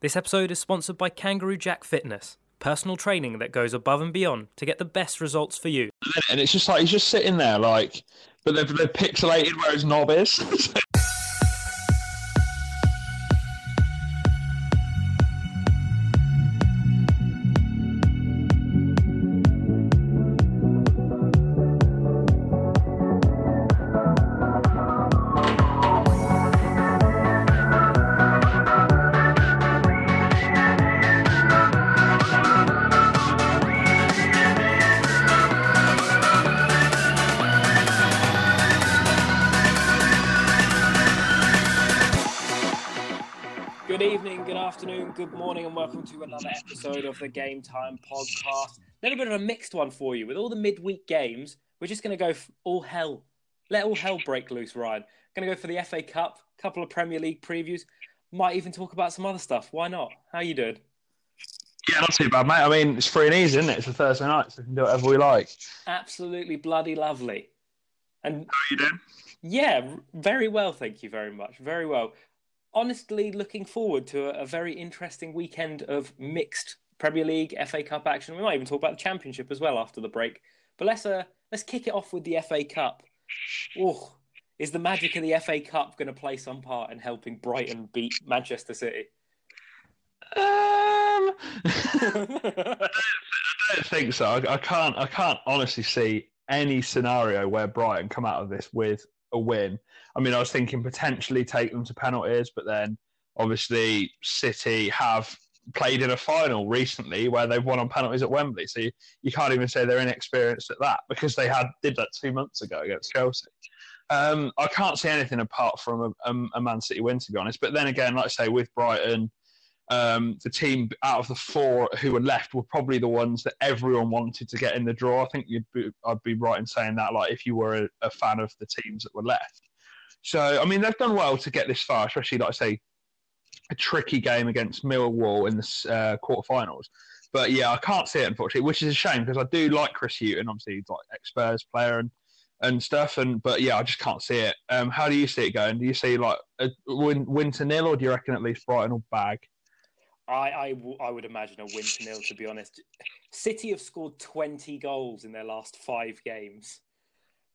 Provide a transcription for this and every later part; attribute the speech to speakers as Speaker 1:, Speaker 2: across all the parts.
Speaker 1: This episode is sponsored by Kangaroo Jack Fitness, personal training that goes above and beyond to get the best results for you.
Speaker 2: And it's just like he's just sitting there, like, but they've, they've pixelated where his knob is.
Speaker 1: Of the Game Time Podcast. A little bit of a mixed one for you. With all the midweek games, we're just going to go all hell. Let all hell break loose, Ryan. Going to go for the FA Cup, a couple of Premier League previews. Might even talk about some other stuff. Why not? How you doing?
Speaker 2: yeah, not too bad, mate. I mean, it's free and easy, isn't it? It's a Thursday night, so we can do whatever we like.
Speaker 1: Absolutely bloody lovely. And
Speaker 2: How are you doing?
Speaker 1: Yeah, very well, thank you very much. Very well. Honestly, looking forward to a, a very interesting weekend of mixed Premier League, FA Cup action. We might even talk about the Championship as well after the break. But let's uh, let's kick it off with the FA Cup. Oh, is the magic of the FA Cup going to play some part in helping Brighton beat Manchester City?
Speaker 2: Um, I don't think so. I, I can't. I can't honestly see any scenario where Brighton come out of this with a win. I mean, I was thinking potentially take them to penalties, but then obviously City have played in a final recently where they've won on penalties at Wembley. So you, you can't even say they're inexperienced at that because they had did that two months ago against Chelsea. Um, I can't see anything apart from a, a, a Man City win, to be honest. But then again, like I say, with Brighton, um, the team out of the four who were left were probably the ones that everyone wanted to get in the draw. I think you'd be, I'd be right in saying that, like if you were a, a fan of the teams that were left. So I mean, they've done well to get this far, especially like I say, a tricky game against Millwall in the uh, quarterfinals. But yeah, I can't see it unfortunately, which is a shame because I do like Chris Hughton, obviously he's like ex Spurs player and and stuff. And but yeah, I just can't see it. Um, how do you see it going? Do you see like a win, win to nil, or do you reckon at least Brighton will bag?
Speaker 1: I, I, w- I would imagine a win to nil, to be honest. City have scored 20 goals in their last five games,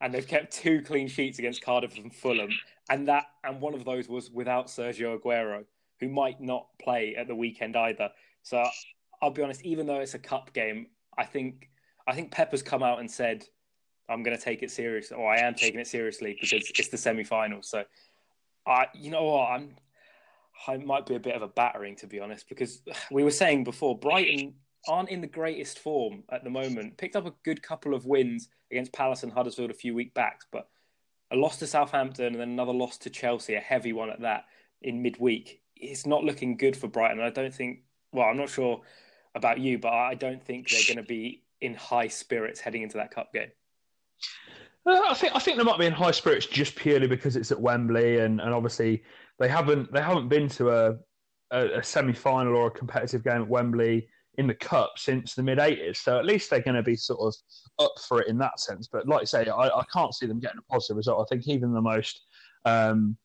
Speaker 1: and they've kept two clean sheets against Cardiff and Fulham, and that and one of those was without Sergio Aguero, who might not play at the weekend either. So I'll be honest, even though it's a cup game, I think I think Pepper's come out and said, "I'm going to take it seriously," or "I am taking it seriously because it's the semi-final." So, I, you know what, I'm it might be a bit of a battering to be honest, because we were saying before Brighton aren't in the greatest form at the moment. Picked up a good couple of wins against Palace and Huddersfield a few weeks back, but a loss to Southampton and then another loss to Chelsea, a heavy one at that in midweek. It's not looking good for Brighton. I don't think. Well, I'm not sure about you, but I don't think they're going to be in high spirits heading into that cup game.
Speaker 2: Uh, I think I think they might be in high spirits just purely because it's at Wembley, and, and obviously they haven't they haven't been to a, a, a semi final or a competitive game at Wembley in the cup since the mid '80s. So at least they're going to be sort of up for it in that sense. But like I say, I, I can't see them getting a positive result. I think even the most um,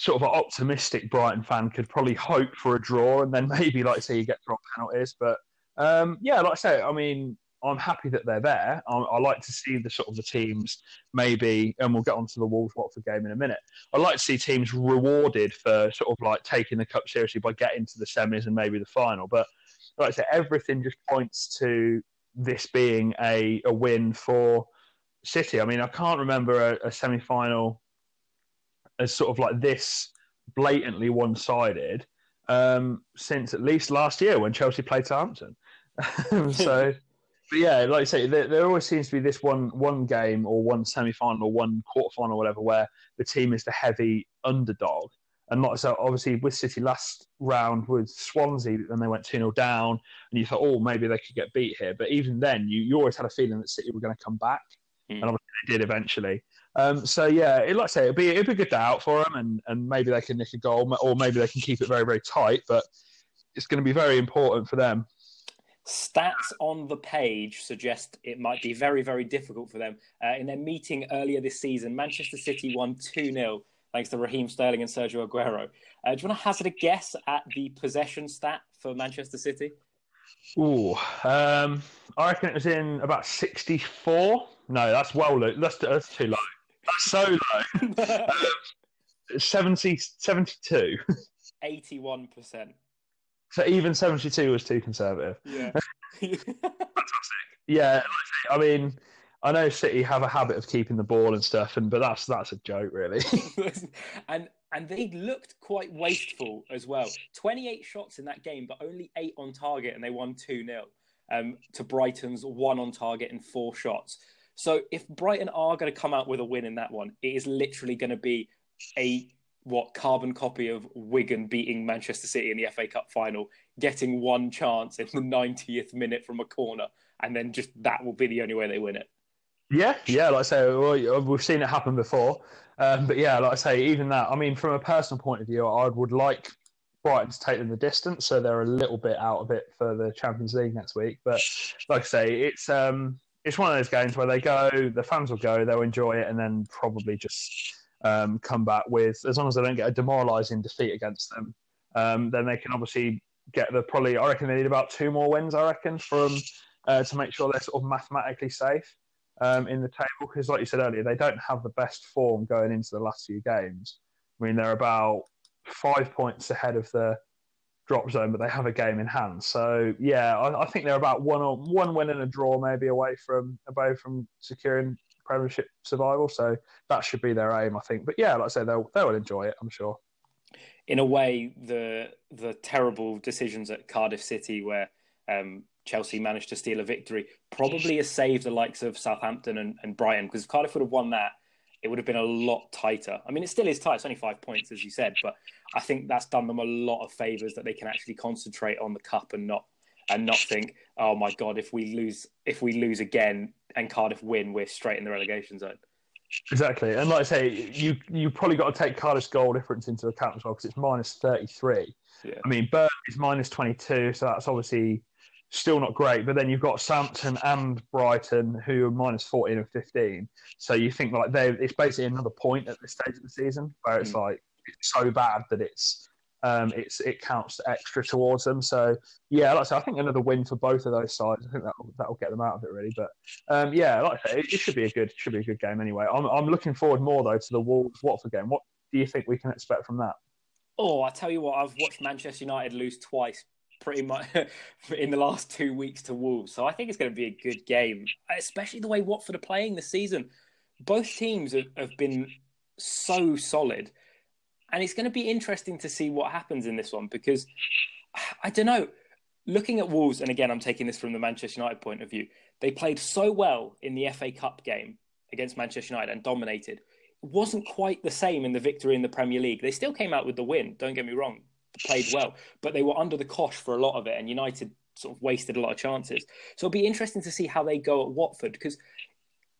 Speaker 2: sort of an optimistic Brighton fan could probably hope for a draw, and then maybe like say you get drawn penalties. But um, yeah, like I say, I mean. I'm happy that they're there. I, I, like to see the sort of the teams maybe, and we'll get onto the Wolves Watford game in a minute. I like to see teams rewarded for sort of like taking the cup seriously by getting to the semis and maybe the final. But like I say, everything just points to this being a, a win for City. I mean, I can't remember a, a semi final as sort of like this blatantly one sided um, since at least last year when Chelsea played Southampton. so. But yeah, like I say, there, there, always seems to be this one one game or one semi final or one quarter final or whatever where the team is the heavy underdog. And like so, obviously with City last round with Swansea, when they went 2 0 down, and you thought, oh, maybe they could get beat here. But even then, you, you always had a feeling that City were going to come back. Mm. And obviously they did eventually. Um, so yeah, it, like I say, it'd be, it'd be a good day out for them, and, and maybe they can nick a goal, or maybe they can keep it very, very tight. But it's going to be very important for them.
Speaker 1: Stats on the page suggest it might be very, very difficult for them. Uh, in their meeting earlier this season, Manchester City won 2 0 thanks to Raheem Sterling and Sergio Aguero. Uh, do you want to hazard a guess at the possession stat for Manchester City?
Speaker 2: Ooh, um, I reckon it was in about 64. No, that's well low. That's, that's too low. That's so low. um, 70, 72.
Speaker 1: 81%.
Speaker 2: So even 72 was too conservative.
Speaker 1: Yeah.
Speaker 2: Fantastic. Yeah, I mean, I know City have a habit of keeping the ball and stuff, and but that's that's a joke, really.
Speaker 1: and and they looked quite wasteful as well. Twenty eight shots in that game, but only eight on target, and they won two 0 um, to Brighton's one on target and four shots. So if Brighton are going to come out with a win in that one, it is literally going to be a what carbon copy of Wigan beating Manchester City in the FA Cup final, getting one chance in the 90th minute from a corner, and then just that will be the only way they win it.
Speaker 2: Yeah, yeah, like I say, well, we've seen it happen before. Um, but yeah, like I say, even that, I mean, from a personal point of view, I would like Brighton to take them the distance, so they're a little bit out of it for the Champions League next week. But like I say, it's um, it's one of those games where they go, the fans will go, they'll enjoy it, and then probably just um, come back with, as long as they don't get a demoralising defeat against them, um, then they can obviously get the probably. I reckon they need about two more wins. I reckon from uh, to make sure they're sort of mathematically safe um, in the table because, like you said earlier, they don't have the best form going into the last few games. I mean, they're about five points ahead of the drop zone, but they have a game in hand. So yeah, I, I think they're about one or one win and a draw maybe away from away from securing Premiership survival. So that should be their aim, I think. But yeah, like I say, they'll they will enjoy it, I'm sure.
Speaker 1: In a way, the the terrible decisions at Cardiff City where um, Chelsea managed to steal a victory probably has saved the likes of Southampton and, and Brighton because Cardiff would have won that, it would have been a lot tighter. I mean, it still is tight. It's only five points, as you said, but I think that's done them a lot of favours that they can actually concentrate on the cup and not and not think, oh my god, if we lose if we lose again and Cardiff win, we're straight in the relegation zone.
Speaker 2: Exactly, and like I say, you you probably got to take Cardiff's goal difference into account as well because it's minus thirty three. Yeah. I mean, Burn is minus twenty two, so that's obviously still not great. But then you've got Southampton and Brighton who are minus 14 and 15. So you think like they it's basically another point at this stage of the season where it's mm. like it's so bad that it's um, it's it counts extra towards them. So yeah, like I say, I think another win for both of those sides. I think that that'll get them out of it really. But um, yeah, like I say, it, it, should be a good should be a good game anyway. I'm I'm looking forward more though to the Wolves Watford game. What do you think we can expect from that?
Speaker 1: Oh, I tell you what, I've watched Manchester United lose twice pretty much in the last two weeks to Wolves. So I think it's going to be a good game, especially the way Watford are playing this season. Both teams have, have been so solid. And it's going to be interesting to see what happens in this one because I don't know. Looking at Wolves, and again, I'm taking this from the Manchester United point of view, they played so well in the FA Cup game against Manchester United and dominated. It wasn't quite the same in the victory in the Premier League. They still came out with the win, don't get me wrong, played well, but they were under the cosh for a lot of it, and United sort of wasted a lot of chances. So it'll be interesting to see how they go at Watford because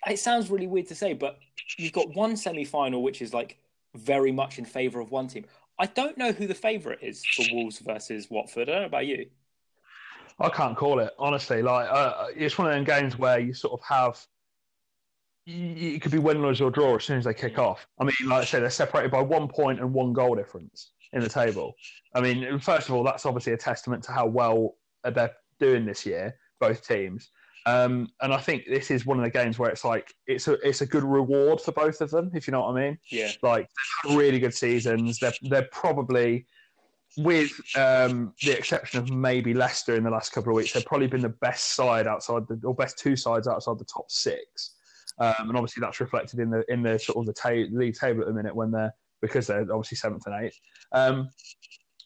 Speaker 1: it sounds really weird to say, but you've got one semi final which is like very much in favour of one team. I don't know who the favourite is for Wolves versus Watford. I don't know about you.
Speaker 2: I can't call it honestly. Like uh, it's one of them games where you sort of have it could be win, lose, or draw as soon as they kick off. I mean, like I say, they're separated by one point and one goal difference in the table. I mean, first of all, that's obviously a testament to how well they're doing this year, both teams. Um, and I think this is one of the games where it's like it's a it's a good reward for both of them, if you know what I mean.
Speaker 1: Yeah.
Speaker 2: Like really good seasons. They're they're probably with um, the exception of maybe Leicester in the last couple of weeks, they've probably been the best side outside the or best two sides outside the top six. Um, and obviously that's reflected in the in the sort of the ta- league table at the minute when they're because they're obviously seventh and eighth. Um,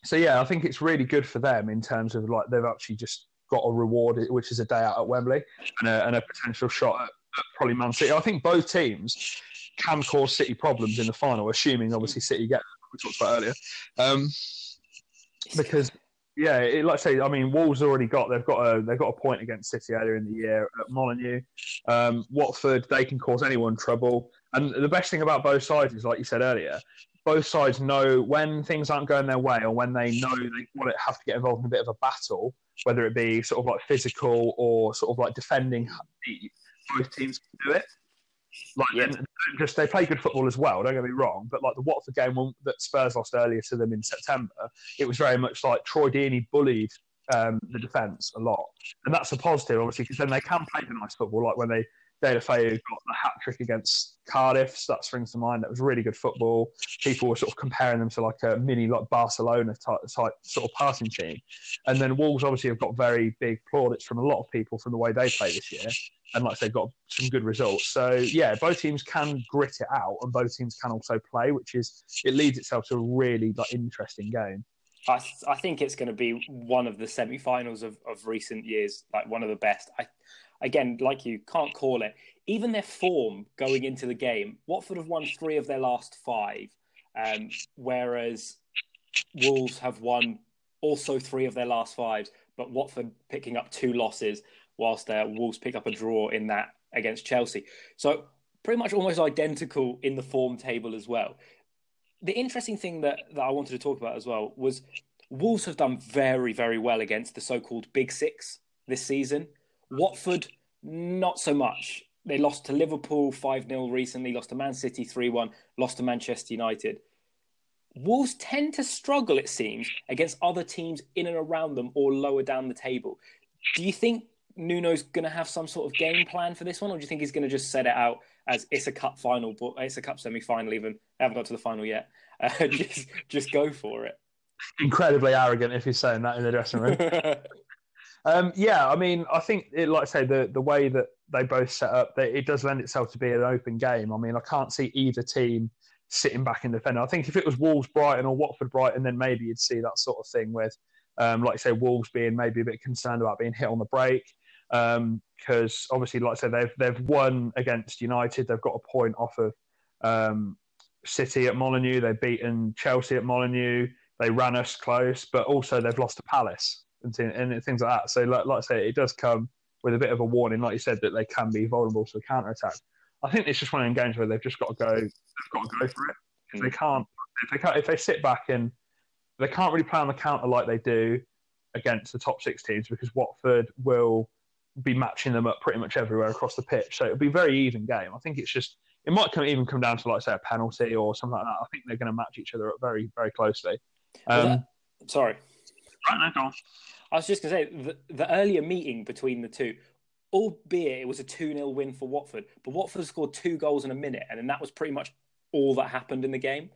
Speaker 2: so yeah, I think it's really good for them in terms of like they've actually just got a reward, which is a day out at Wembley and a, and a potential shot at, at, probably Man City. I think both teams can cause City problems in the final, assuming obviously City get we talked about earlier. Um, because yeah, it, like I say, I mean, Wolves already got they've got a they've got a point against City earlier in the year at Molineux. Um, Watford, they can cause anyone trouble. And the best thing about both sides is, like you said earlier, both sides know when things aren't going their way or when they know they want to have to get involved in a bit of a battle, whether it be sort of like physical or sort of like defending deep, both teams can do it. Like yeah. just they play good football as well. Don't get me wrong, but like the Watford game that Spurs lost earlier to them in September, it was very much like Troy Deeney bullied um, the defence a lot, and that's a positive, obviously, because then they can play the nice football. Like when they Deulofeu got the hat trick against Cardiff. So that springs to mind. That was really good football. People were sort of comparing them to like a mini like Barcelona type, type sort of passing team. And then Wolves obviously have got very big plaudits from a lot of people from the way they play this year. And like said, got some good results. So yeah, both teams can grit it out, and both teams can also play, which is it leads itself to a really like interesting game.
Speaker 1: I, I think it's going to be one of the semi-finals of, of recent years, like one of the best. I again, like you, can't call it. Even their form going into the game, Watford have won three of their last five, um, whereas Wolves have won also three of their last five, but Watford picking up two losses, whilst their Wolves pick up a draw in that against Chelsea. So pretty much almost identical in the form table as well. The interesting thing that, that I wanted to talk about as well was Wolves have done very, very well against the so called Big Six this season. Watford, not so much. They lost to Liverpool 5 0 recently, lost to Man City 3 1, lost to Manchester United. Wolves tend to struggle, it seems, against other teams in and around them or lower down the table. Do you think Nuno's going to have some sort of game plan for this one, or do you think he's going to just set it out as it's a cup final, but it's a cup semi final, even? I haven't got to the final yet. Uh, just, just go for it.
Speaker 2: Incredibly arrogant if he's saying that in the dressing room. Um, yeah, I mean, I think, it, like I say, the the way that they both set up, that it does lend itself to be an open game. I mean, I can't see either team sitting back and defending. I think if it was Wolves Brighton or Watford Brighton, then maybe you'd see that sort of thing with, um, like I say, Wolves being maybe a bit concerned about being hit on the break. Because um, obviously, like I said, they've they've won against United. They've got a point off of um, City at Molineux. They've beaten Chelsea at Molineux. They ran us close, but also they've lost to Palace and, and things like that. So, like, like I say, it does come with a bit of a warning, like you said, that they can be vulnerable to a counter attack. I think it's just one of them games where they've just got to go. They've got to go for it. If they can't, if they can't, if they sit back and they can't really play on the counter like they do against the top six teams, because Watford will be matching them up pretty much everywhere across the pitch. So it'll be a very even game. I think it's just it might come, even come down to like say a penalty or something like that. I think they're going to match each other up very very closely.
Speaker 1: Um, that, sorry.
Speaker 2: Right now, go on.
Speaker 1: I was just going to say the, the earlier meeting between the two, albeit it was a 2 0 win for Watford, but Watford scored two goals in a minute, and then that was pretty much all that happened in the game.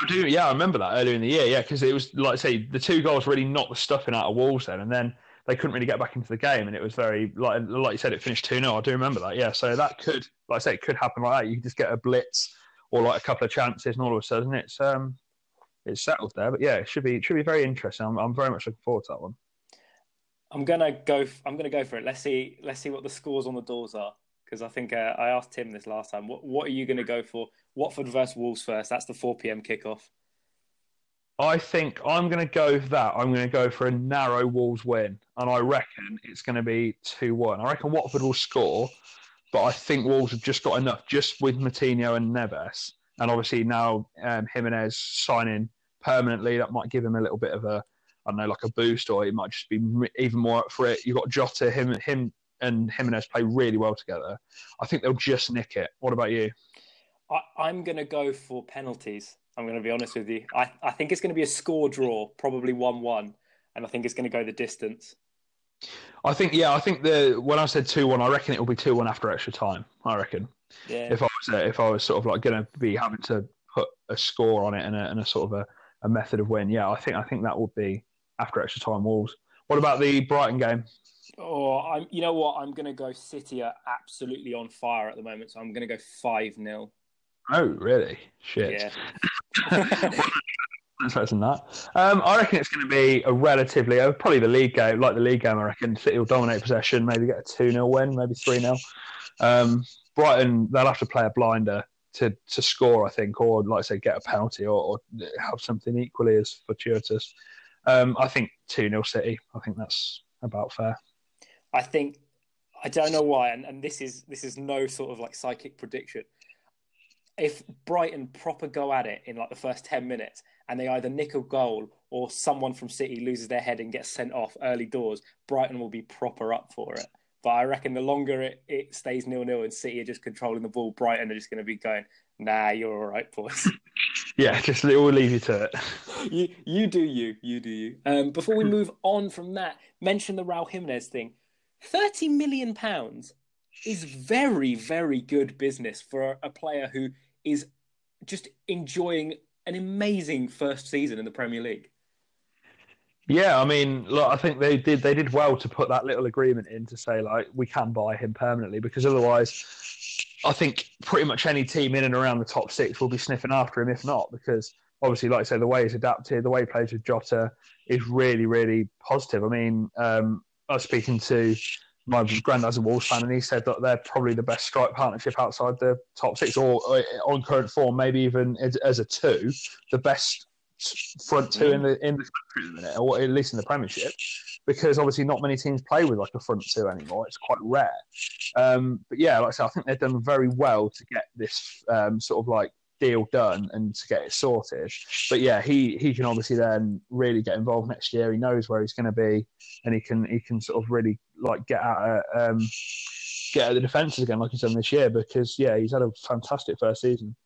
Speaker 2: I do, yeah, I remember that earlier in the year, yeah, because it was like I say, the two goals really knocked the stuffing out of Wolves then, and then they couldn't really get back into the game, and it was very like like you said, it finished two 0 I do remember that, yeah. So that could, like I say, it could happen like that. You just get a blitz or like a couple of chances, and all of a sudden it's um it's settled there. But yeah, it should be it should be very interesting. I'm, I'm very much looking forward to that one.
Speaker 1: I'm gonna go. I'm gonna go for it. Let's see. Let's see what the scores on the doors are. Because I think uh, I asked Tim this last time. What What are you gonna go for? Watford versus Wolves first. That's the 4 p.m. kickoff.
Speaker 2: I think I'm going to go for that. I'm going to go for a narrow Wolves win, and I reckon it's going to be two-one. I reckon Watford will score, but I think Wolves have just got enough, just with Moutinho and Neves, and obviously now um, Jimenez signing permanently. That might give him a little bit of a I don't know, like a boost, or it might just be even more up for it. You've got Jota, him, him, and Jimenez play really well together. I think they'll just nick it. What about you?
Speaker 1: I, am going to go for penalties. I'm going to be honest with you. I, I think it's going to be a score draw, probably one-one, and I think it's going to go the distance.
Speaker 2: I think, yeah, I think the when I said two-one, I reckon it will be two-one after extra time. I reckon. Yeah. If I was uh, if I was sort of like going to be having to put a score on it and a, and a sort of a, a method of win, yeah, I think I think that would be after extra time Wolves. What about the Brighton game?
Speaker 1: Oh, I'm. You know what? I'm going to go. City are absolutely on fire at the moment, so I'm going to go five 0
Speaker 2: Oh, really? Shit. Yeah. Less than that. Um, I reckon it's going to be a relatively, uh, probably the league game, like the league game. I reckon City will dominate possession, maybe get a two 0 win, maybe three 0 um, Brighton, they'll have to play a blinder to to score, I think, or like I say, get a penalty or, or have something equally as fortuitous. Um, I think 2 0 City. I think that's about fair.
Speaker 1: I think, I don't know why, and, and this is this is no sort of like psychic prediction. If Brighton proper go at it in like the first 10 minutes and they either nick a goal or someone from City loses their head and gets sent off early doors, Brighton will be proper up for it. But I reckon the longer it, it stays nil nil and City are just controlling the ball, Brighton are just going to be going, nah, you're all right, boys.
Speaker 2: yeah, just we'll leave you to it.
Speaker 1: you you do you, you do you. Um, before we move on from that, mention the Raul Jimenez thing. Thirty million pounds is very very good business for a player who is just enjoying an amazing first season in the Premier League.
Speaker 2: Yeah, I mean, look, I think they did they did well to put that little agreement in to say like we can buy him permanently because otherwise, I think pretty much any team in and around the top six will be sniffing after him if not because obviously, like I say, the way he's adapted, the way he plays with Jota is really really positive. I mean, um, I was speaking to my granddad's a Wolves fan, and he said that they're probably the best strike partnership outside the top six, or, or on current form, maybe even as, as a two, the best front two in the in the country at the minute, or at least in the Premiership, because obviously not many teams play with like a front two anymore. It's quite rare. Um, but yeah, like I said, I think they've done very well to get this um, sort of like deal done and to get it sorted. But yeah, he he can obviously then really get involved next year. He knows where he's going to be, and he can he can sort of really like get out um, get at the defences again, like he's done this year. Because yeah, he's had a fantastic first season.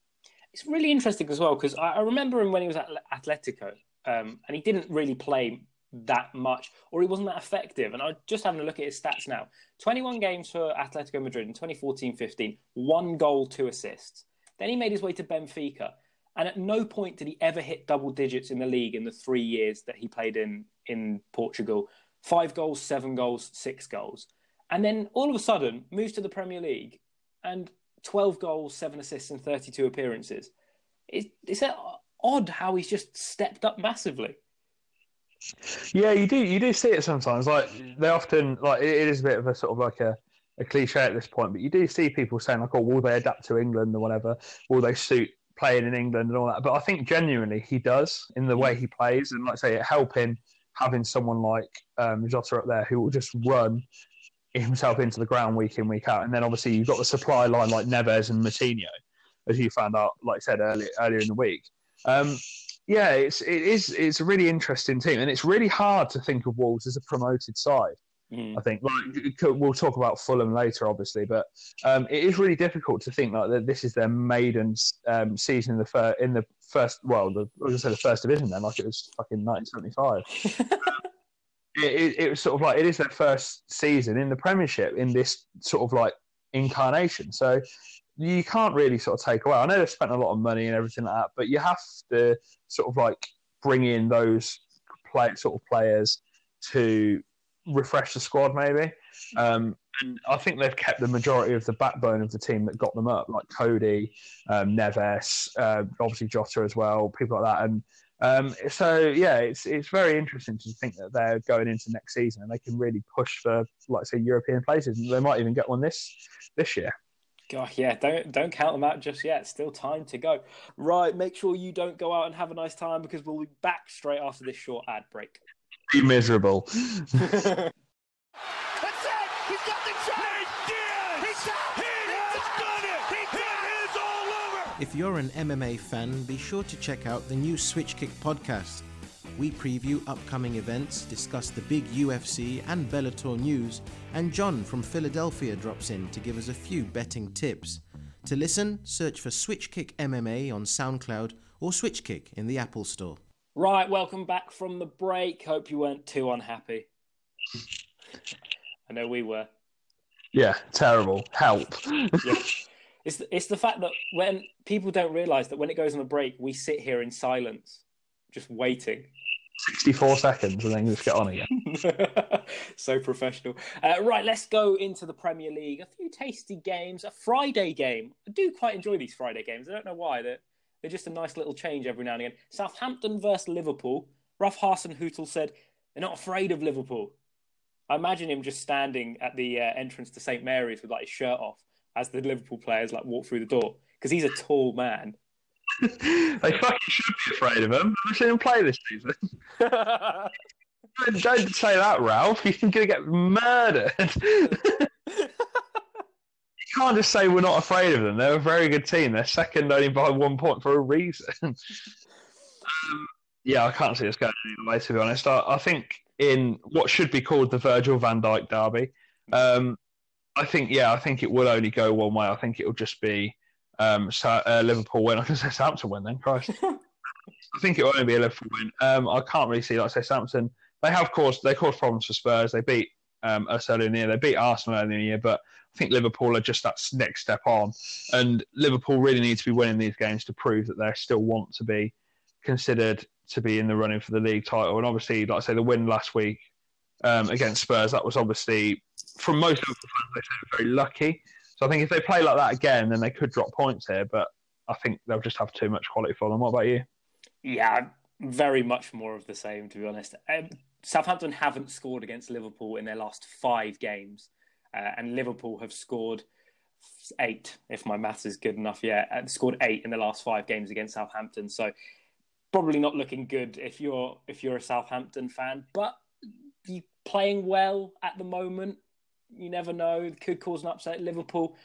Speaker 1: It's really interesting as well because I, I, remember him when he was at Atletico, um, and he didn't really play that much, or he wasn't that effective. And I'm just having a look at his stats now: 21 games for Atletico Madrid in 2014-15, one goal, two assists. Then he made his way to Benfica, and at no point did he ever hit double digits in the league in the three years that he played in in Portugal. Five goals, seven goals, six goals, and then all of a sudden moves to the Premier League, and 12 goals, seven assists, and 32 appearances. It, it's odd how he's just stepped up massively.
Speaker 2: Yeah, you do. You do see it sometimes. Like they often like it is a bit of a sort of like a, a cliche at this point, but you do see people saying like, "Oh, will they adapt to England or whatever? Will they suit playing in England and all that?" But I think genuinely he does in the way he plays, and like I say, it helping having someone like um, Jota up there who will just run himself into the ground week in, week out. And then obviously you've got the supply line like Neves and Moutinho, as you found out, like I said earlier earlier in the week. Um, yeah, it's it is it's a really interesting team, and it's really hard to think of Wolves as a promoted side. Mm. I think like we'll talk about Fulham later, obviously, but um, it is really difficult to think like that. This is their maiden um, season in the fir- in the first well, the, I was to say the first division then, like it was fucking 1975. it, it, was sort of like it is their first season in the Premiership in this sort of like incarnation. So you can't really sort of take away. I know they've spent a lot of money and everything like that, but you have to sort of like bring in those play sort of players to refresh the squad, maybe. Um, and I think they've kept the majority of the backbone of the team that got them up, like Coady, um, Neves, uh, obviously Jota as well, people like that, and um, so yeah, it's it's very interesting to think that they're going into next season and they can really push for, like say, European places. And they might even get one this this year.
Speaker 1: God, yeah, don't don't count them out just yet. Still time to go. Right, make sure you don't go out and have a nice time because we'll be back straight after this short ad break.
Speaker 2: Be miserable.
Speaker 3: If you're an MMA fan, be sure to check out the new Switch Kick podcast. We preview upcoming events, discuss the big UFC and Bellator news, and John from Philadelphia drops in to give us a few betting tips. To listen, search for Switch Kick MMA on SoundCloud or Switch Kick in the Apple Store.
Speaker 1: Right, welcome back from the break. Hope you weren't too unhappy. I know we were.
Speaker 2: Yeah, terrible. Help. yeah.
Speaker 1: It's the, it's the fact that when people don't realise that when it goes on a break, we sit here in silence, just waiting.
Speaker 2: 64 seconds and then just get on again.
Speaker 1: so professional. Uh, right, let's go into the Premier League. A few tasty games, a Friday game. I do quite enjoy these Friday games. I don't know why. They're, they're just a nice little change every now and again. Southampton versus Liverpool. Ralph Hasenhüttl said they're not afraid of Liverpool. I imagine him just standing at the uh, entrance to St Mary's with like his shirt off, as the Liverpool players like walk through the door because he's a tall man.
Speaker 2: they fucking should be afraid of him. I've seen him play this season. don't, say that, Ralph. He's going to get murdered. you can't just say we're not afraid of them. They're a very good team. They're second only by one point for a reason. um, yeah, I can't see us going either way, to be honest. I, I, think in what should be called the Virgil van Dijk derby, um, I think yeah, I think it will only go one way. I think it will just be um, uh, Liverpool win. I can say Southampton win then, Christ. I think it will only be a Liverpool win. Um, I can't really see, like I say, Southampton. They have caused they caused problems for Spurs. They beat um, us earlier in the year. They beat Arsenal earlier in the year, but I think Liverpool are just that next step on. And Liverpool really need to be winning these games to prove that they still want to be considered to be in the running for the league title. And obviously, like I say, the win last week um, against Spurs, that was obviously, from most Liverpool fans, they say very lucky. So I think if they play like that again, then they could drop points here. But I think they'll just have too much quality for them. What about you?
Speaker 1: Yeah, very much more of the same, to be honest. Um, Southampton haven't scored against Liverpool in their last five games, uh, and Liverpool have scored eight, if my maths is good enough. Yeah, uh, scored eight in the last five games against Southampton. So probably not looking good if you're if you're a Southampton fan, but you playing well at the moment. You never know; could cause an upset. Liverpool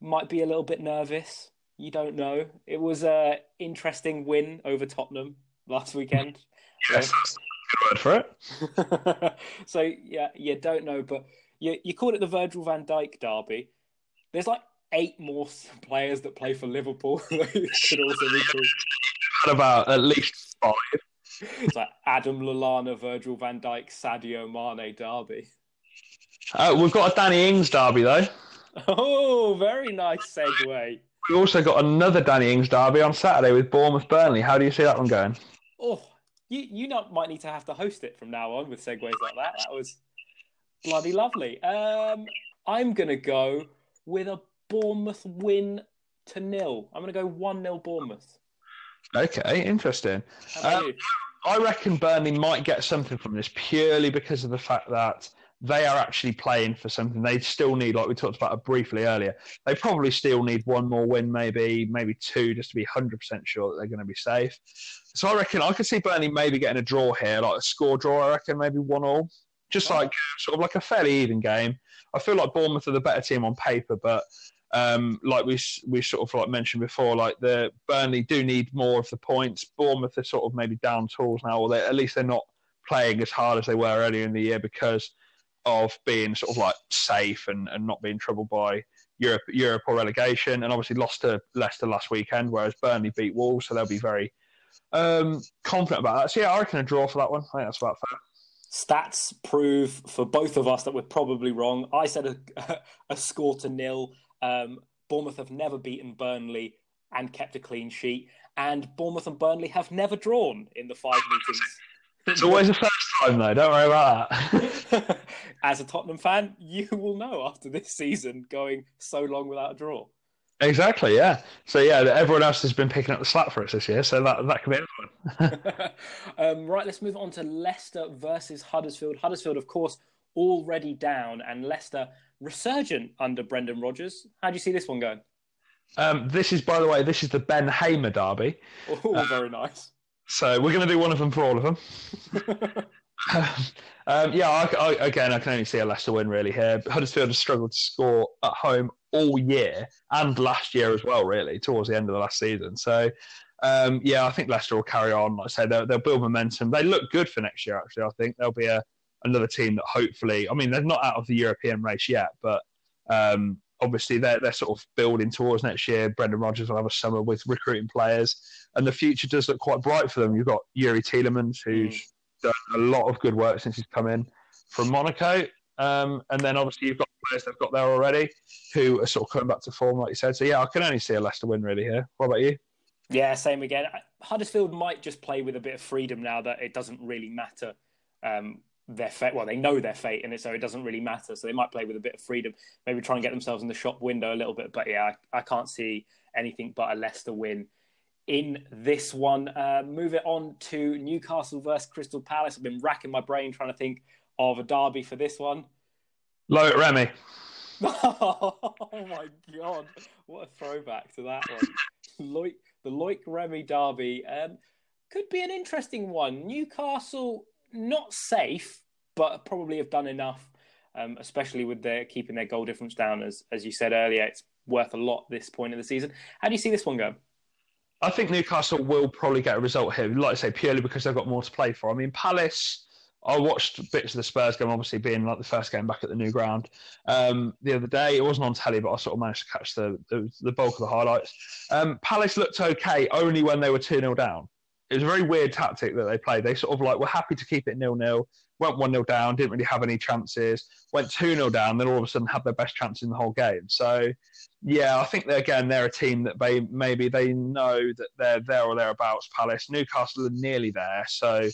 Speaker 1: might be a little bit nervous. You don't know. It was a interesting win over Tottenham last weekend.
Speaker 2: Yes, good word
Speaker 1: for it. so yeah, you don't know, but you you called it the Virgil Van Dijk derby. There's like eight more players that play for Liverpool that could also be called
Speaker 2: about at least five.
Speaker 1: It's like Adam Lallana, Virgil van Dijk, Sadio Mane derby.
Speaker 2: Uh, we've got a Danny Ings derby though.
Speaker 1: Oh, very nice segue.
Speaker 2: We also got another Danny Ings derby on Saturday with Bournemouth Burnley. How do you see that one going?
Speaker 1: Oh, you you not might need to have to host it from now on with segues like that. That was bloody lovely. Um, I'm gonna go with a Bournemouth win to nil. I'm gonna go one 0 Bournemouth.
Speaker 2: Okay, interesting. Um, I reckon Burnley might get something from this purely because of the fact that they are actually playing for something. They still need, like we talked about briefly earlier, they probably still need one more win, maybe, maybe two, just to be 100% sure that they're going to be safe. So I reckon I could see Burnley maybe getting a draw here, like a score draw, I reckon, maybe one all. Just like sort of like a fairly even game. I feel like Bournemouth are the better team on paper, but um, like we we sort of like mentioned before, like the Burnley do need more of the points. Bournemouth are sort of maybe down tools now, or at least they're not playing as hard as they were earlier in the year because of being sort of like safe and, and not being troubled by Europe Europe or relegation. And obviously lost to Leicester last weekend, whereas Burnley beat Wolves, so they'll be very um, confident about that. So yeah, I reckon a draw for that one. I think that's about fair.
Speaker 1: Stats prove for both of us that we're probably wrong. I said a, a score to nil. Um, Bournemouth have never beaten Burnley and kept a clean sheet, and Bournemouth and Burnley have never drawn in the five meetings.
Speaker 2: It's always a first time, though. Don't worry about
Speaker 1: that. As a Tottenham fan, you will know after this season going so long without a draw.
Speaker 2: Exactly, yeah. So yeah, everyone else has been picking up the slack for us this year, so that that could be
Speaker 1: anyone. um, right, let's move on to Leicester versus Huddersfield. Huddersfield, of course, already down, and Leicester resurgent under Brendan Rodgers. How do you see this one going?
Speaker 2: Um, this is, by the way, this is the Ben Hamer derby.
Speaker 1: Oh, uh, very nice.
Speaker 2: So we're going to do one of them for all of them. um, yeah, I, I, again, I can only see a Leicester win really here. Huddersfield has struggled to score at home all year and last year as well, really, towards the end of the last season. So, um, yeah, I think Leicester will carry on. Like I say, they'll, they'll build momentum. They look good for next year, actually. I think they'll be a, another team that hopefully, I mean, they're not out of the European race yet, but um, obviously they're, they're sort of building towards next year. Brendan Rodgers will have a summer with recruiting players, and the future does look quite bright for them. You've got Youri Tielemans, who's mm. Done a lot of good work since he's come in from Monaco. Um, and then obviously you've got players they've got there already who are sort of coming back to form, like you said. So yeah, I can only see a Leicester win really here. What about you?
Speaker 1: Yeah, same again. Huddersfield might just play with a bit of freedom now that it doesn't really matter um, their fate. Well, they know their fate and so it doesn't really matter. So they might play with a bit of freedom, maybe try and get themselves in the shop window a little bit. But yeah, I, I can't see anything but a Leicester win in this one. Uh, move it on to Newcastle versus Crystal Palace. I've been racking my brain trying to think of a derby for this one.
Speaker 2: Loic Remy.
Speaker 1: oh my god! What a throwback to that one. Loic, the Loic Remy derby um, could be an interesting one. Newcastle not safe, but probably have done enough, um, especially with their keeping their goal difference down. As as you said earlier, it's worth a lot this point in the season. How do you see this one go?
Speaker 2: I think Newcastle will probably get a result here, like I say, purely because they've got more to play for. I mean, Palace I watched bits of the Spurs game, obviously being like the first game back at the new ground um, the other day. It wasn't on telly, but I sort of managed to catch the the, the bulk of the highlights. Um, Palace looked okay only when they were two 0 down. It was a very weird tactic that they played. They sort of like were happy to keep it nil nil, went one 0 down, didn't really have any chances, went two 0 down, then all of a sudden had their best chance in the whole game. So yeah, I think they're again they're a team that they maybe they know that they're there or thereabouts. Palace, Newcastle are nearly there, so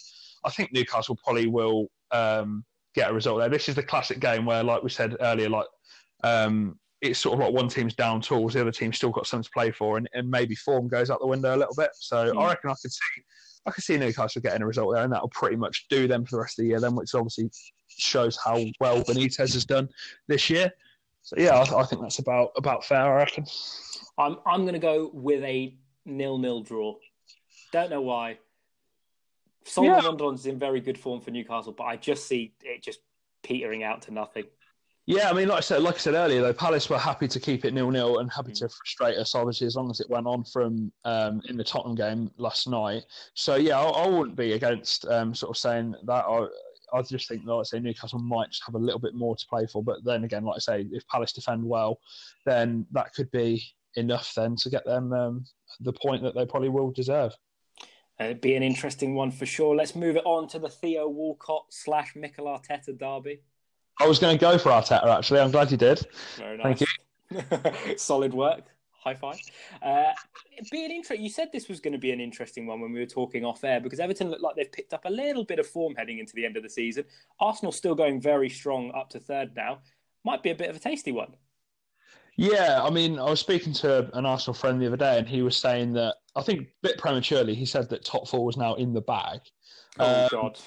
Speaker 2: I think Newcastle probably will um, get a result there. This is the classic game where, like we said earlier, like um, it's sort of like one team's down tools, the other team's still got something to play for, and, and maybe form goes out the window a little bit. So I reckon I could see I could see Newcastle getting a result there, and that'll pretty much do them for the rest of the year. Then, which obviously shows how well Benitez has done this year. So yeah, I, I think that's about about fair. I reckon.
Speaker 1: I'm I'm going to go with a nil-nil draw. Don't know why. Solomon
Speaker 2: Yeah.
Speaker 1: Rondon's in very good form for Newcastle, but I just see it just petering out to nothing.
Speaker 2: Yeah, I mean, like I said, like I said earlier, though, Palace were happy to keep it nil-nil and happy to frustrate us. Obviously, as long as it went on from um, in the Tottenham game last night. So yeah, I, I wouldn't be against um, sort of saying that. I, I just think, like I say, Newcastle might just have a little bit more to play for. But then again, like I say, if Palace defend well, then that could be enough then to get them um, the point that they probably will deserve.
Speaker 1: Uh, It'd be an interesting one for sure. Let's move it on to the Theo Walcott slash Mikel Arteta derby.
Speaker 2: I was going to go for Arteta actually. I'm glad you did.
Speaker 1: Very
Speaker 2: Thank
Speaker 1: nice. Solid work. High five. Uh, be an inter- You said this was going to be an interesting one when we were talking off air because Everton looked like they've picked up a little bit of form heading into the end of the season. Arsenal still going very strong up to third now. Might be a bit of a tasty one.
Speaker 2: Yeah, I mean, I was speaking to an Arsenal friend the other day, and he was saying that I think a bit prematurely he said that top four was now in the bag.
Speaker 1: Oh
Speaker 2: Um,
Speaker 1: God.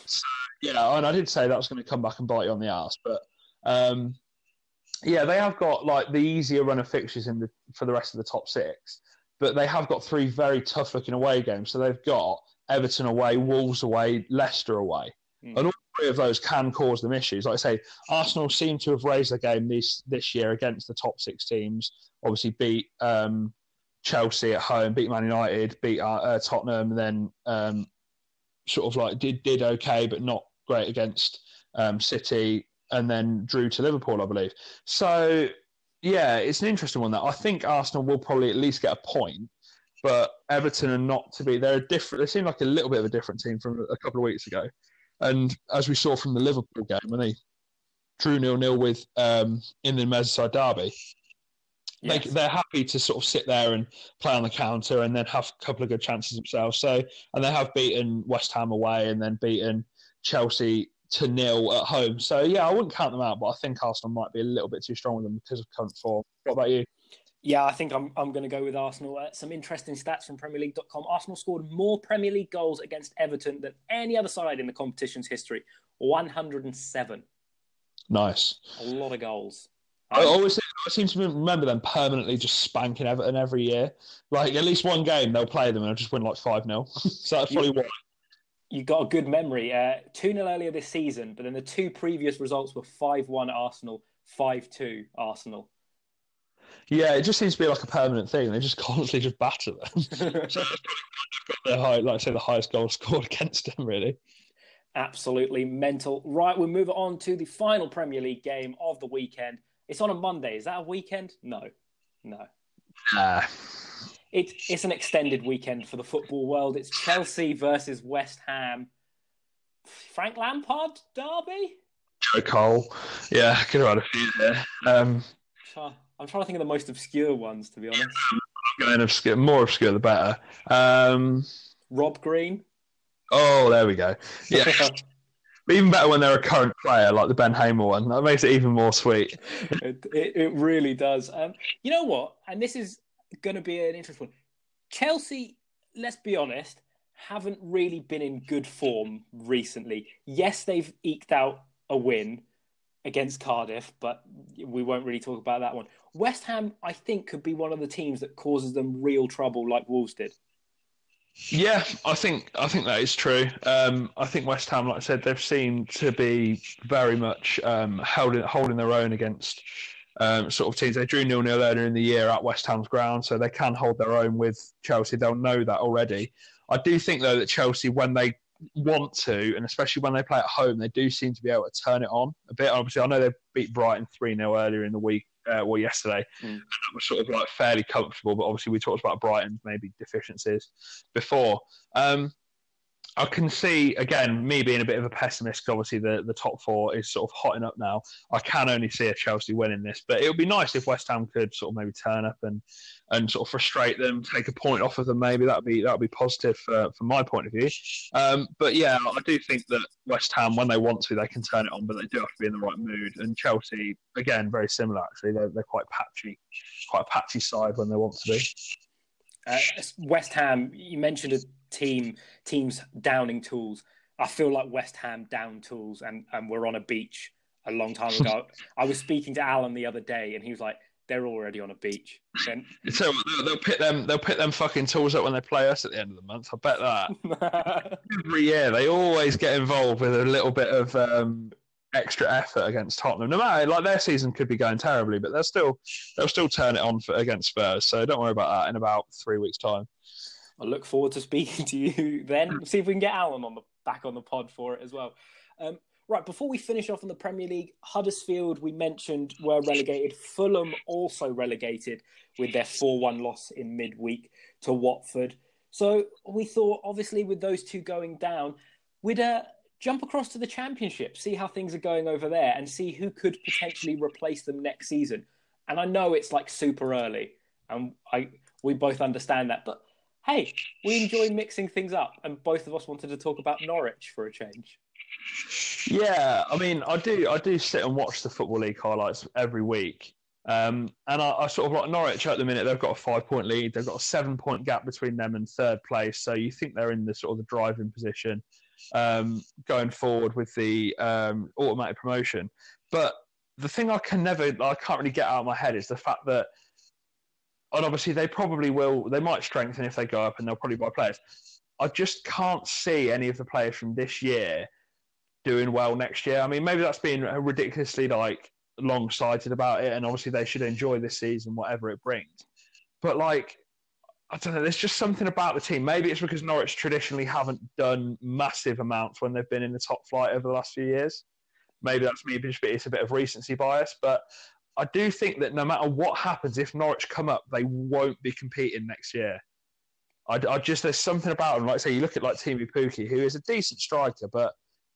Speaker 2: Yeah, and I did say that was going to come back and bite you on the ass, but um, yeah, they have got like the easier run of fixtures in the for the rest of the top six, but they have got three very tough looking away games. So they've got Everton away, Wolves away, Leicester away,
Speaker 1: Mm.
Speaker 2: and all three of those can cause them issues. Like I say, Arsenal seem to have raised their game this this year against the top six teams. Obviously, beat um, Chelsea at home, beat Man United, beat uh, uh, Tottenham, and then um, sort of like did did okay, but not great against um, City, and then drew to Liverpool, I believe. So yeah, it's an interesting one. That I think Arsenal will probably at least get a point, but Everton are not to be. They're a different. They seem like a little bit of a different team from a couple of weeks ago, and as we saw from the Liverpool game when they drew nil nil with um, in the Merseyside derby, they, they're happy to sort of sit there and play on the counter and then have a couple of good chances themselves. So, and they have beaten West Ham away and then beaten Chelsea to nil at home. So, yeah, I wouldn't count them out, but I think Arsenal might be a little bit too strong with them because of current form. What about you?
Speaker 1: Yeah, I think I'm, I'm going to go with Arsenal. Uh, some interesting stats from PremierLeague.com. Arsenal scored more Premier League goals against Everton than any other side in the competition's history 107.
Speaker 2: Nice.
Speaker 1: A lot of goals.
Speaker 2: I always I seem to remember them permanently just spanking Everton every year. Like at least one game they'll play them and they'll just win like five 0 So that's probably why.
Speaker 1: You got a good memory. Uh, 2 0 earlier this season, but then the two previous results were 5 1 Arsenal, 5 2 Arsenal.
Speaker 2: Yeah, it just seems to be like a permanent thing. They just constantly just batter them. so that's probably the high, like I say, the highest goal scored against them, really.
Speaker 1: Absolutely mental. Right, we'll move on to the final Premier League game of the weekend. It's on a Monday. Is that a weekend? No. No.
Speaker 2: Ah,
Speaker 1: It, it's an extended weekend for the football world. It's Chelsea versus West Ham. Frank Lampard derby?
Speaker 2: Joe Cole. Yeah, could have had a few there. Um,
Speaker 1: I'm trying to think of the most obscure ones, to be honest.
Speaker 2: going obscure, more obscure the better. Um,
Speaker 1: Rob Green.
Speaker 2: oh, there we go. Yeah, but even better when they're a current player, like the Ben Hamer one. That makes it even more sweet.
Speaker 1: it, it, it really does. Um, you know what? And this is going to be an interesting one. Chelsea, let's be honest, haven't really been in good form recently. Yes, they've eked out a win against Cardiff, but we won't really talk about that one. West Ham, I think, could be one of the teams that causes them real trouble, like Wolves did.
Speaker 2: Yeah, I think I think that is true. Um, I think West Ham, like I said, they've seemed to be very much um, holding holding their own against um, sort of teams. They drew nil nil earlier in the year at West Ham's ground, so they can hold their own with Chelsea. They'll know that already. I do think though that Chelsea, when they want to, and especially when they play at home, they do seem to be able to turn it on a bit. Obviously, I know they beat Brighton 3 0 earlier in the week, uh, well, yesterday. Mm. And that was sort of like fairly comfortable, but obviously, we talked about Brighton's maybe deficiencies before. Um, I can see again me being a bit of a pessimist. Cause obviously, the, the top four is sort of hotting up now. I can only see a Chelsea winning this, but it would be nice if West Ham could sort of maybe turn up and and sort of frustrate them, take a point off of them. Maybe that'd be that'd be positive for, from my point of view. Um, but yeah, I do think that West Ham, when they want to, they can turn it on, but they do have to be in the right mood. And Chelsea, again, very similar actually. They're they're quite patchy, quite a patchy side when they want to be.
Speaker 1: Uh, West Ham, you mentioned a team teams downing tools. I feel like West Ham down tools, and and we're on a beach a long time ago. I was speaking to Alan the other day, and he was like, "They're already on a beach." Then...
Speaker 2: So they'll, they'll pit them. They'll pit them fucking tools up when they play us at the end of the month. I bet that. Every year, they always get involved with a little bit of um, extra effort against Tottenham. No matter like their season could be going terribly, but they'll still they'll still turn it on for, against Spurs. So don't worry about that. In about three weeks' time.
Speaker 1: I look forward to speaking to you then. See if we can get Alan on the back on the pod for it as well. Um, right, before we finish off on the Premier League, Huddersfield we mentioned were relegated. Fulham also relegated with their four-one loss in midweek to Watford. So we thought, obviously, with those two going down, we'd uh, jump across to the Championship, see how things are going over there, and see who could potentially replace them next season. And I know it's like super early, and I we both understand that, but hey, we enjoy mixing things up, and both of us wanted to talk about Norwich for a change.
Speaker 2: Yeah, I mean, I do. I do sit and watch the football league highlights every week, um, and I, I, sort of like Norwich at the minute. They've got a five-point lead. They've got a seven-point gap between them and third place. So you think they're in the sort of the driving position um, going forward with the um, automatic promotion. But the thing I can never, I can't really get out of my head is the fact that and obviously they probably will. They might strengthen if they go up, and they'll probably buy players. I just can't see any of the players from this year doing well next year. I mean, maybe that's being ridiculously like long sighted about it, and obviously they should enjoy this season, whatever it brings. But like, I don't know. There's just something about the team. Maybe it's because Norwich traditionally haven't done massive amounts when they've been in the top flight over the last few years. Maybe that's maybe it's a bit of recency bias, but I do think that no matter what happens, if Norwich come up, they won't be competing next year. I, I just there's something about him. Like say, you look at like Teemu Pukki, who is a decent striker, but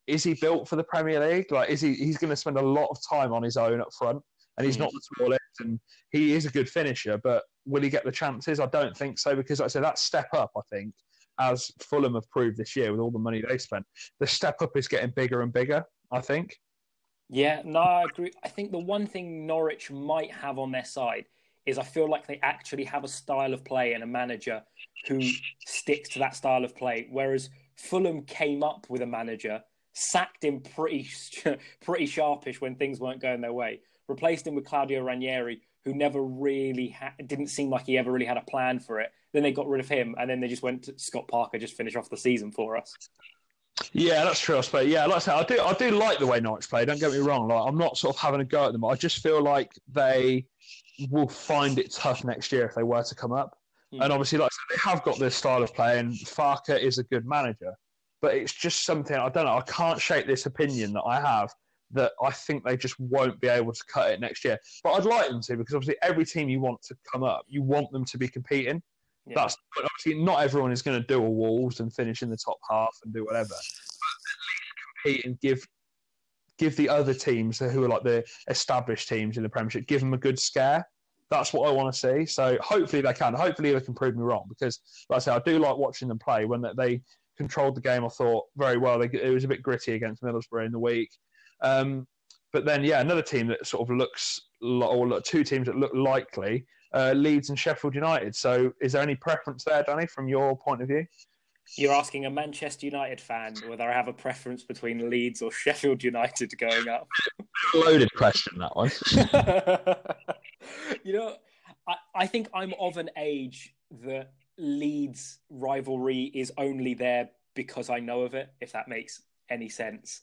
Speaker 2: is he built for the Premier League? Like, is he? He's going to spend a lot of time on his own up front, and he's mm. not the tallest, and he is a good finisher. But will he get the chances? I don't think so because, like I said, that step up, I think, as Fulham have proved this year with all the money they spent, the step up is getting bigger and bigger. I think.
Speaker 1: Yeah, no, I agree. I think the one thing Norwich might have on their side is I feel like they actually have a style of play and a manager who sticks to that style of play. Whereas Fulham came up with a manager, sacked him pretty pretty sharpish when things weren't going their way, replaced him with Claudio Ranieri, who never really ha- didn't seem like he ever really had a plan for it. Then they got rid of him, and then they just went to Scott Parker just finish off the season for us.
Speaker 2: Yeah, that's true. I suppose. Yeah, like I say, I do. I do like the way Norwich play. Don't get me wrong. Like, I'm not sort of having a go at them. I just feel like they will find it tough next year if they were to come up. Mm. And obviously, like I said, they have got this style of play, and Farke is a good manager. But it's just something I don't know. I can't shake this opinion that I have that I think they just won't be able to cut it next year. But I'd like them to because obviously every team you want to come up, you want them to be competing. Yeah. That's obviously not everyone is going to do a Wolves and finish in the top half and do whatever. But at least compete and give give the other teams who are like the established teams in the Premiership, give them a good scare. That's what I want to see. So hopefully they can. Hopefully they can prove me wrong because, like I say, I do like watching them play. When they controlled the game, I thought very well. They, it was a bit gritty against Middlesbrough in the week. Um, but then, yeah, another team that sort of looks, or two teams that look likely uh, Leeds and Sheffield United. So, is there any preference there, Danny, from your point of view?
Speaker 1: You're asking a Manchester United fan whether I have a preference between Leeds or Sheffield United going up.
Speaker 2: Loaded question, that one.
Speaker 1: you know, I, I think I'm of an age that Leeds rivalry is only there because I know of it, if that makes any sense.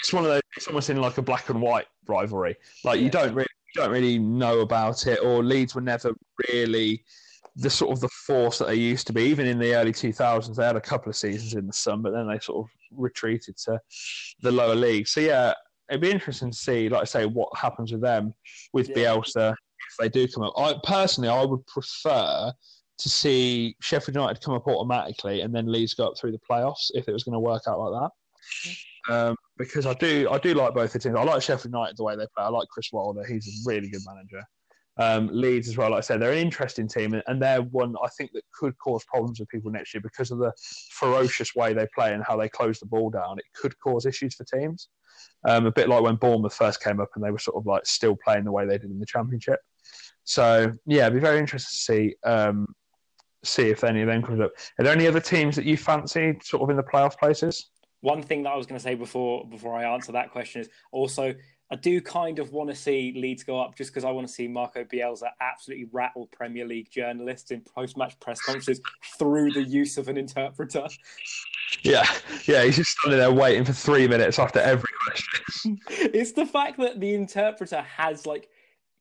Speaker 2: It's one of those, it's almost in like a black and white rivalry. Like, yeah. you don't really don't really know about it, or Leeds were never really the sort of the force that they used to be. Even in the early 2000s, they had a couple of seasons in the sun, but then they sort of retreated to the lower league. So yeah, it'd be interesting to see, like I say, what happens with them with
Speaker 1: Yeah.
Speaker 2: Bielsa if they do come up. I personally, I would prefer to see Sheffield United come up automatically and then Leeds go up through the playoffs if it was going to work out like that. Um, because I do, I do like both the teams. I like Sheffield United the way they play. I like Chris Wilder; he's a really good manager. Um, Leeds as well, like I said, they're an interesting team, and- they're one I think that could cause problems with people next year because of the ferocious way they play and how they close the ball down. It could cause issues for teams. Um, a bit like when Bournemouth first came up and they were sort of like still playing the way they did in the Championship. So yeah, it'd be very interesting to see um, see if any of them comes up. Are there any other teams that you fancy sort of in the playoff places?
Speaker 1: One thing that I was going to say before before I answer that question is also I do kind of want to see Leeds go up just because I want to see Marco Bielsa absolutely rattle Premier League journalists in post match press conferences through the use of an interpreter.
Speaker 2: Yeah, yeah, he's just standing there waiting for three minutes after every question.
Speaker 1: it's the fact that the interpreter has like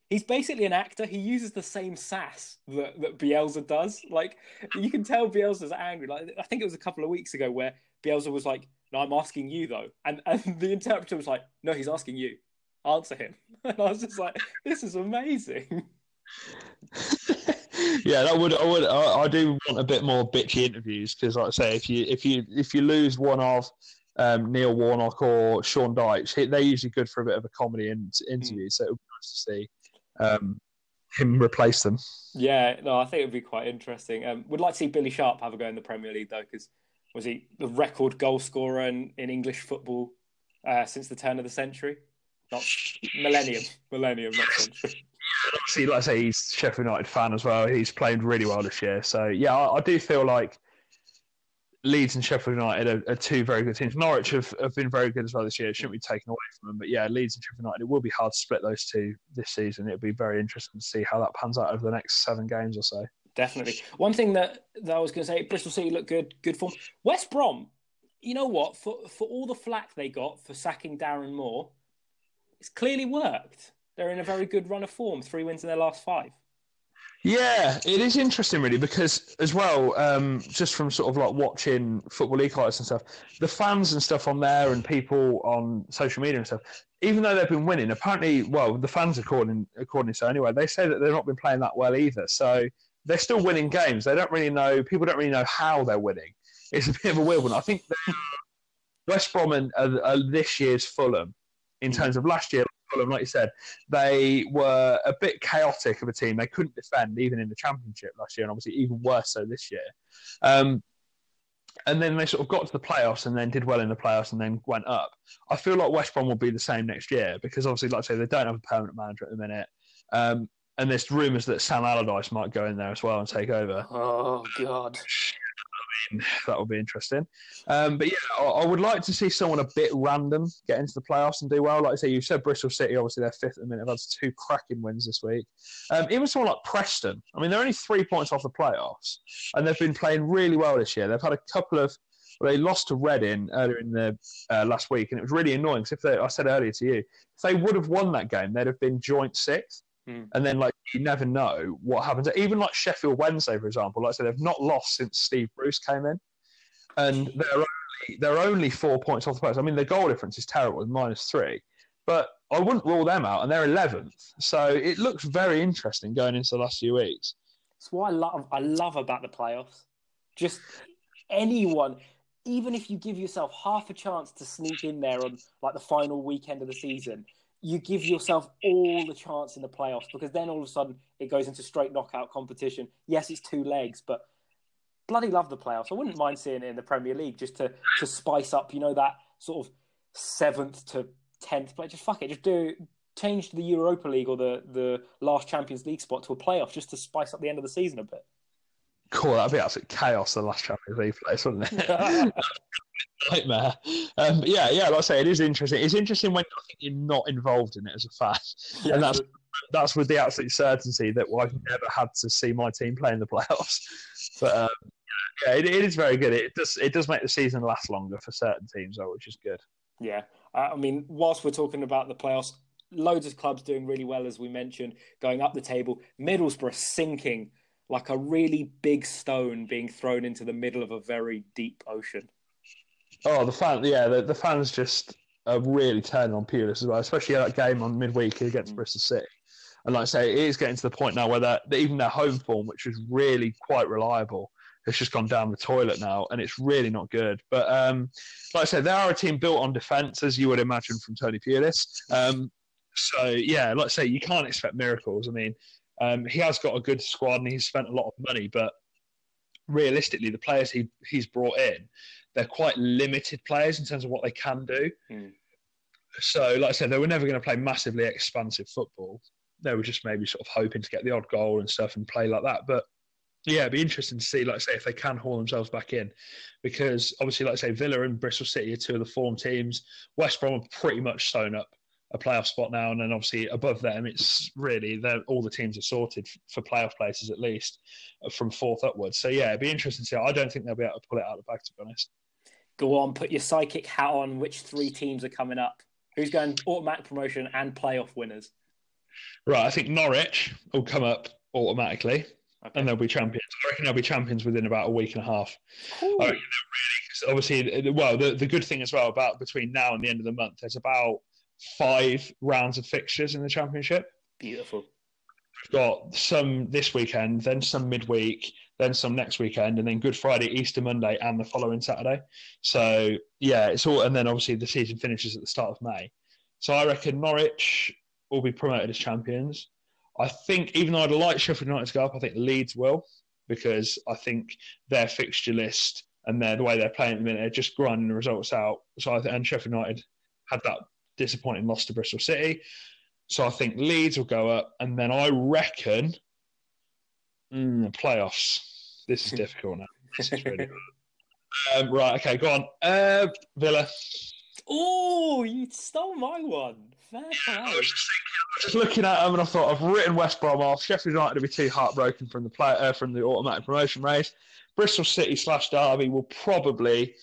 Speaker 1: he's basically an actor. He uses the same sass that, that Bielsa does. Like you can tell Bielsa's angry. Like I think it was a couple of weeks ago where Bielsa was like, "No, I'm asking you though," and and the interpreter was like, "No, he's asking you. Answer him." And I was just like, "This is amazing."
Speaker 2: yeah, that would I would I, I do want a bit more bitchy interviews because, like I say, if you if you if you lose one of um, Neil Warnock or Sean Dyche, they're usually good for a bit of a comedy in, interview. So it would be nice to see um, him replace them.
Speaker 1: Yeah, no, I think it would be quite interesting. Um, would like to see Billy Sharp have a go in the Premier League though, because was he the record goal scorer in, in English football uh, since the turn of the century? Not millennium, millennium, not century.
Speaker 2: See, like I say, he's Sheffield United fan as well. He's played really well this year. So yeah, I, I do feel like Leeds and Sheffield United are, are two very good teams. Norwich have, have been very good as well this year. It shouldn't be taken away from them. But yeah, Leeds and Sheffield United, it will be hard to split those two this season. It'll be very interesting to see how that pans out over the next seven games or so.
Speaker 1: Definitely. One thing that, that I was going to say, Bristol City look good, good form. West Brom, you know what? For for all the flack they got for sacking Darren Moore, it's clearly worked. They're in a very good run of form. Three wins in their last five.
Speaker 2: Yeah, it is interesting, really, because as well, um, just from sort of like watching football highlights and stuff, the fans and stuff on there and people on social media and stuff, even though they've been winning, apparently, well, the fans according according to so anyway, they say that they've not been playing that well either. So they're still winning games. They don't really know. People don't really know how they're winning. It's a bit of a weird one. I think West Brom and are, are this year's Fulham in terms of last year. Fulham, like you said, they were a bit chaotic of a team. They couldn't defend even in the championship last year, and obviously even worse so this year. Um, and then they sort of got to the playoffs and then did well in the playoffs and then went up. I feel like West Brom will be the same next year because obviously, like I say, they don't have a permanent manager at the minute. Um, and there's rumours that Sam Allardyce might go in there as well and take over.
Speaker 1: Oh God.
Speaker 2: that would be interesting. Um, but yeah, I, I would like to see someone a bit random get into the playoffs and do well. Like I say, you said Bristol City, obviously they're fifth at the minute. They've had two cracking wins this week. Um, even someone like Preston. I mean, they're only three points off the playoffs, and they've been playing really well this year. They've had a couple of. Well, they lost to Reading earlier in the uh, last week, and it was really annoying. Because if they, I said earlier to you, if they would have won that game, they'd have been joint sixth.
Speaker 1: Hmm.
Speaker 2: And then, like, you never know what happens. Even like Sheffield Wednesday, for example, like I said, they've not lost since Steve Bruce came in, and they're only they're only four points off the post. I mean, the goal difference is terrible, minus three, but I wouldn't rule them out, and they're eleventh. So it looks very interesting going into the last few weeks.
Speaker 1: That's what I love. I love about the playoffs. Just anyone, even if you give yourself half a chance to sneak in there on like the final weekend of the season, you give yourself all the chance in the playoffs because then all of a sudden it goes into straight knockout competition. Yes, it's two legs, but bloody love the playoffs. I wouldn't mind seeing it in the Premier League just to to spice up, you know, that sort of seventh to tenth play. Just fuck it, just do change the Europa League or the the last Champions League spot to a playoff just to spice up the end of the season a bit.
Speaker 2: Cool, that'd be absolute chaos. The last Champions League place, wouldn't it? Nightmare. Um, yeah, yeah. Like I say, it is interesting. It's interesting when you're not involved in it as a fan, and that's that's with the absolute certainty that well, I've never had to see my team play in the playoffs. But um, yeah, it, it is very good. It does it does make the season last longer for certain teams, though, which is good.
Speaker 1: Yeah, uh, I mean, whilst we're talking about the playoffs, loads of clubs doing really well, as we mentioned, going up the table. Middlesbrough sinking like a really big stone being thrown into the middle of a very deep ocean.
Speaker 2: Oh, the fan, yeah, the, the fans just are really turning on Pulis as well, especially that game on midweek against mm. Bristol City. And like I say, it is getting to the point now where that even their home form, which was really quite reliable, has just gone down the toilet now, and it's really not good. But um, like I said, they are a team built on defence, as you would imagine from Tony Pulis. Um, so yeah, like I say, you can't expect miracles. I mean, um, he has got a good squad and he's spent a lot of money, but realistically, the players he he's brought in, they're quite limited players in terms of what they can do. Mm. So, like I said, they were never going to play massively expansive football. They were just maybe sort of hoping to get the odd goal and stuff and play like that. But yeah, it'd be interesting to see, like I say, if they can haul themselves back in, because obviously, like I say, Villa and Bristol City are two of the form teams. West Brom are pretty much sewn up a playoff spot now, and then obviously above them, it's really all the teams are sorted for playoff places at least uh, from fourth upwards. So yeah, it'd be interesting to see. I don't think they'll be able to pull it out of the bag, to be honest.
Speaker 1: Go on, put your psychic hat on. Which three teams are coming up? Who's going automatic promotion and playoff winners?
Speaker 2: Right, I think Norwich will come up automatically. Okay. And they'll be champions. I reckon they'll be champions within about a week and a half. Cool. Really, obviously, well, the, the good thing as well about between now and the end of the month, there's about five rounds of fixtures in the championship.
Speaker 1: Beautiful.
Speaker 2: We've got some this weekend, then some midweek, then some next weekend, and then Good Friday, Easter Monday, and the following Saturday. So yeah, it's all, and then obviously the season finishes at the start of May. So I reckon Norwich will be promoted as champions. I think even though I'd like Sheffield United to go up, I think Leeds will because I think their fixture list and their, the way they're playing at the minute, are just grinding the results out. So I think, and Sheffield United had that disappointing loss to Bristol City. So I think Leeds will go up, and then I reckon mm, playoffs. This is difficult now. This is really um, right. Okay, go on. Uh, Villa.
Speaker 1: Oh, you stole my one. Fair
Speaker 2: play. I was just, thinking, just looking at them, and I thought I've written West Brom off. Sheffield United will be too heartbroken from the play, uh, from the automatic promotion race. Bristol City slash Derby will probably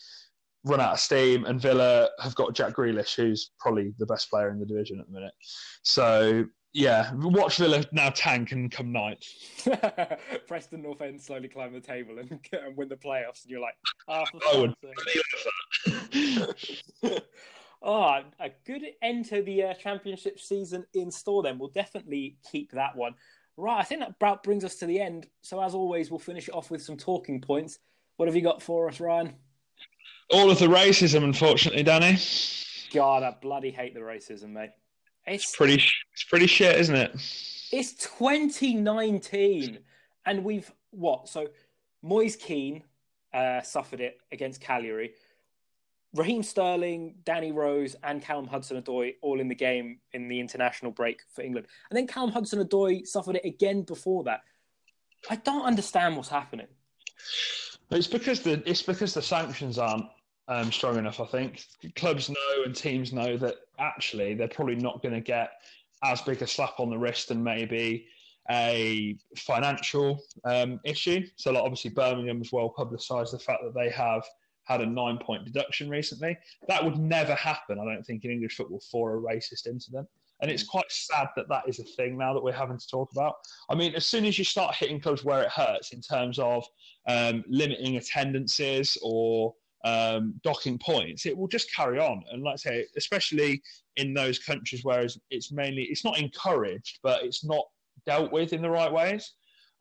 Speaker 2: run out of steam, and Villa have got Jack Grealish, who's probably the best player in the division at the minute. So yeah, watch Villa now tank and come ninth.
Speaker 1: Preston North End slowly climb the table and, and win the playoffs, and you're like, oh,
Speaker 2: I would.
Speaker 1: oh, a good end to the uh, championship season in store. Then we'll definitely keep that one. Right, I think that about brings us to the end. So as always, we'll finish it off with some talking points. What have you got for us, Ryan?
Speaker 2: All of the racism, unfortunately, Danny.
Speaker 1: God, I bloody hate the racism, mate.
Speaker 2: It's, it's pretty, it's pretty shit, isn't it?
Speaker 1: It's 2019, and we've what? So, Moise Kean uh, suffered it against Cagliari. Raheem Sterling, Danny Rose, and Callum Hudson-Odoi all in the game in the international break for England, and then Callum Hudson-Odoi suffered it again before that. I don't understand what's happening.
Speaker 2: It's because the it's because the sanctions aren't um, strong enough. I think clubs know and teams know that actually they're probably not going to get as big a slap on the wrist than maybe a financial um, issue. So, like, obviously, Birmingham has well publicised the fact that they have had a nine point deduction recently. That would never happen, I don't think, in English football for a racist incident. And it's quite sad that that is a thing now that we're having to talk about. I mean, as soon as you start hitting clubs where it hurts in terms of um, limiting attendances or um, docking points, it will just carry on. And like I say, especially in those countries where it's mainly, it's not encouraged, but it's not dealt with in the right ways.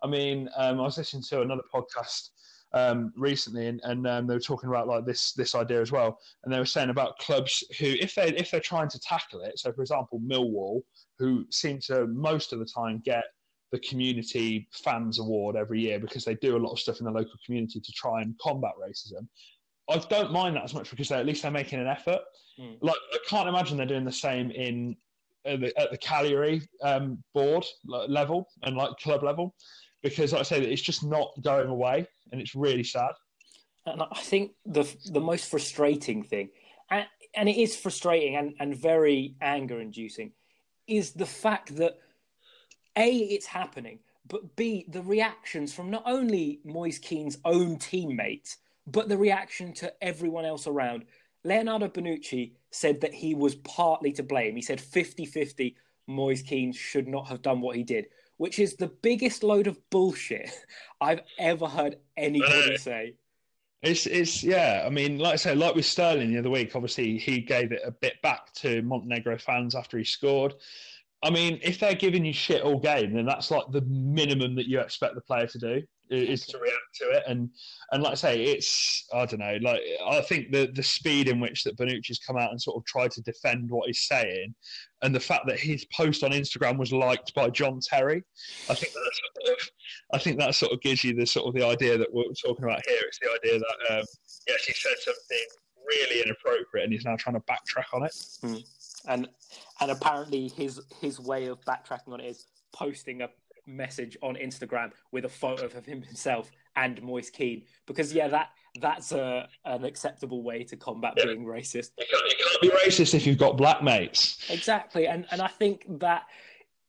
Speaker 2: I mean, um, I was listening to another podcast um, recently, and, and um, they were talking about like this this idea as well. And they were saying about clubs who, if they if they're trying to tackle it, so for example, Millwall, who seem to most of the time get the community fans award every year because they do a lot of stuff in the local community to try and combat racism. I don't mind that as much because at least they're making an effort. Mm. Like I can't imagine they're doing the same in at the, at the Cagliari um, board level and like club level because, like I say, it's just not going away, and it's really sad.
Speaker 1: And I think the the most frustrating thing, and, and it is frustrating and, and very anger inducing, is the fact that a it's happening, but b the reactions from not only Moise Kean's own teammates, but the reaction to everyone else around. Leonardo Bonucci said that he was partly to blame. He said 50 50 Moise Kean should not have done what he did which is the biggest load of bullshit I've ever heard anybody say.
Speaker 2: It's it's yeah. I mean, like I say, like with Sterling the other week, obviously he gave it a bit back to Montenegro fans after he scored. I mean, if they're giving you shit all game, then that's like the minimum that you expect the player to do is to react to it. And and like I say, it's I don't know. Like I think the the speed in which that Bonucci's come out and sort of tried to defend what he's saying, and the fact that his post on Instagram was liked by John Terry, I think that sort of, I think that sort of gives you the sort of the idea that we're talking about here. It's the idea that um, he said something really inappropriate, and he's now trying to backtrack on it.
Speaker 1: Hmm. And and apparently his his way of backtracking on it is posting a message on Instagram with a photo of him himself and Moise Kean because yeah that that's a an acceptable way to combat yeah. being racist.
Speaker 2: You can't, you can't, be racist if you've got black mates.
Speaker 1: Exactly, and and I think that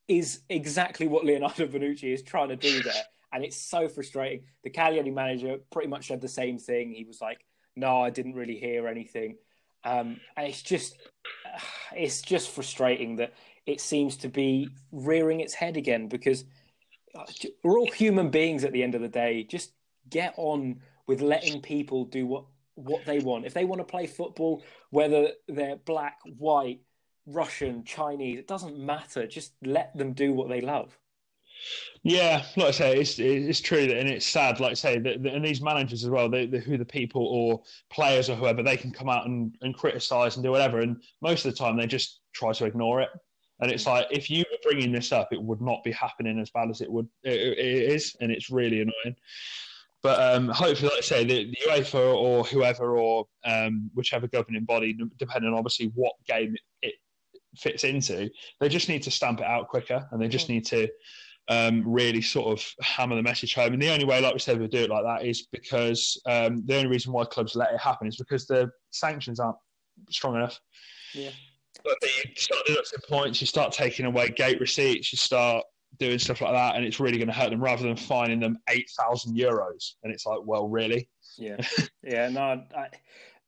Speaker 1: is exactly what Leonardo Bonucci is trying to do there, and it's so frustrating. The Cagliari manager pretty much said the same thing. He was like, "No, I didn't really hear anything," um, and it's just it's just frustrating that it seems to be rearing its head again because we're all human beings at the end of the day. Just get on with letting people do what what they want. If they want to play football, whether they're black, white, Russian, Chinese, it doesn't matter. Just let them do what they love.
Speaker 2: Yeah, like I say, it's it's true that, and it's sad. Like I say, that, and these managers as well, they, they, who the people or players or whoever, they can come out and, and criticize and do whatever, and most of the time they just try to ignore it. And it's like if you were bringing this up, it would not be happening as bad as it would it, it is, and it's really annoying. But um, hopefully, like I say, the, the UEFA or whoever or um, whichever governing body, depending on obviously what game it fits into, they just need to stamp it out quicker, and they just need to um, really sort of hammer the message home. And the only way, like we said, we do it like that is because um, the only reason why clubs let it happen is because the sanctions aren't strong enough.
Speaker 1: Yeah.
Speaker 2: But you start deducting points, you start taking away gate receipts, you start doing stuff like that, and it's really going to hurt them rather than finding them eight thousand euros. And it's like, well, really?
Speaker 1: Yeah, yeah. No, I,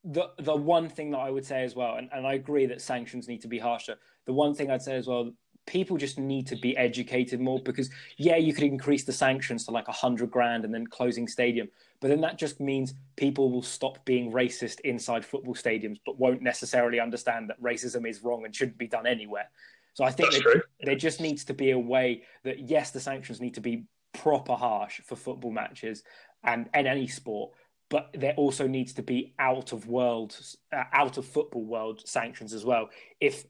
Speaker 1: the the one thing that I would say as well, and, and I agree that sanctions need to be harsher. The one thing I'd say as well, people just need to be educated more because yeah, you could increase the sanctions to like a hundred grand and then closing stadium, but then that just means people will stop being racist inside football stadiums, but won't necessarily understand that racism is wrong and shouldn't be done anywhere. So I think there, there just needs to be a way that yes, the sanctions need to be proper harsh for football matches and, and any sport, but there also needs to be out of world, uh, out of football world sanctions as well. If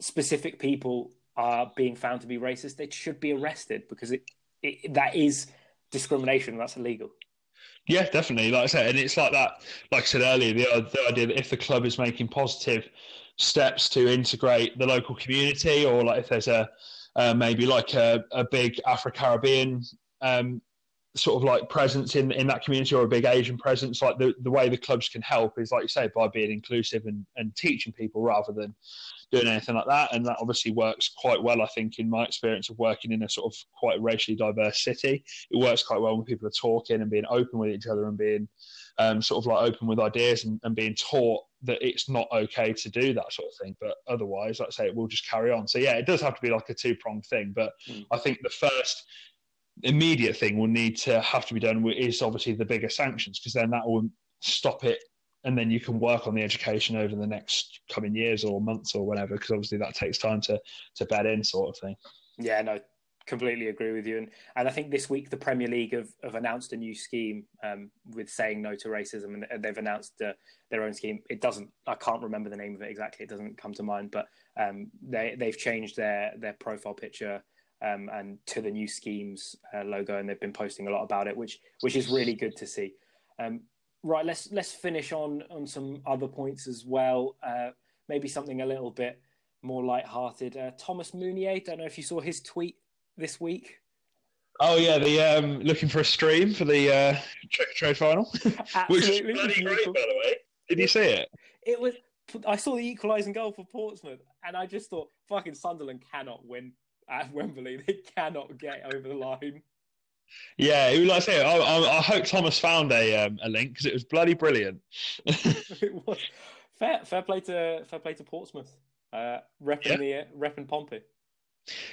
Speaker 1: specific people are being found to be racist, they should be arrested because it, it that is discrimination. That's illegal.
Speaker 2: Yeah, definitely. Like I said, and it's like that. Like I said earlier, the, the idea that if the club is making positive steps to integrate the local community, or like if there's a uh, maybe like a, a big Afro Caribbean um, sort of like presence in in that community, or a big Asian presence, like the the way the clubs can help is like you say by being inclusive and, and teaching people rather than doing anything like that. And that obviously works quite well, I think, in my experience of working in a sort of quite racially diverse city. It works quite well when people are talking and being open with each other and being um, sort of like open with ideas and, and, being taught that it's not okay to do that sort of thing. But otherwise, like I say, it will just carry on. So yeah, it does have to be like a two pronged thing. But mm. I think the first immediate thing will need to have to be done is obviously the bigger sanctions because then that will stop it and then you can work on the education over the next coming years or months or whatever because obviously that takes time to to bed in sort of thing.
Speaker 1: Yeah no completely agree with you. And and i think this week the premier league have, have announced a new scheme um, with saying no to racism and they've announced uh, their own scheme. It doesn't i can't remember the name of it exactly it doesn't come to mind but um, they they've changed their their profile picture um, and to the new schemes uh, logo and they've been posting a lot about it which which is really good to see. Um, right, let's let's finish on on some other points as well. Uh, maybe something a little bit more light-hearted. Uh, Thomas Meunier, don't know if you saw his tweet this week.
Speaker 2: Oh yeah, the um, looking for a stream for the uh, trade final,
Speaker 1: which
Speaker 2: was bloody great, by the way. Did you see it?
Speaker 1: It was. I saw the equalising goal for Portsmouth, and I just thought, fucking Sunderland cannot win at Wembley. They cannot get over the line.
Speaker 2: Yeah, like I say, I, I, I, hope Thomas found a um, a link because it was bloody brilliant.
Speaker 1: it was fair. Fair play to fair play to Portsmouth, uh, repping yeah. the uh, repping Pompey.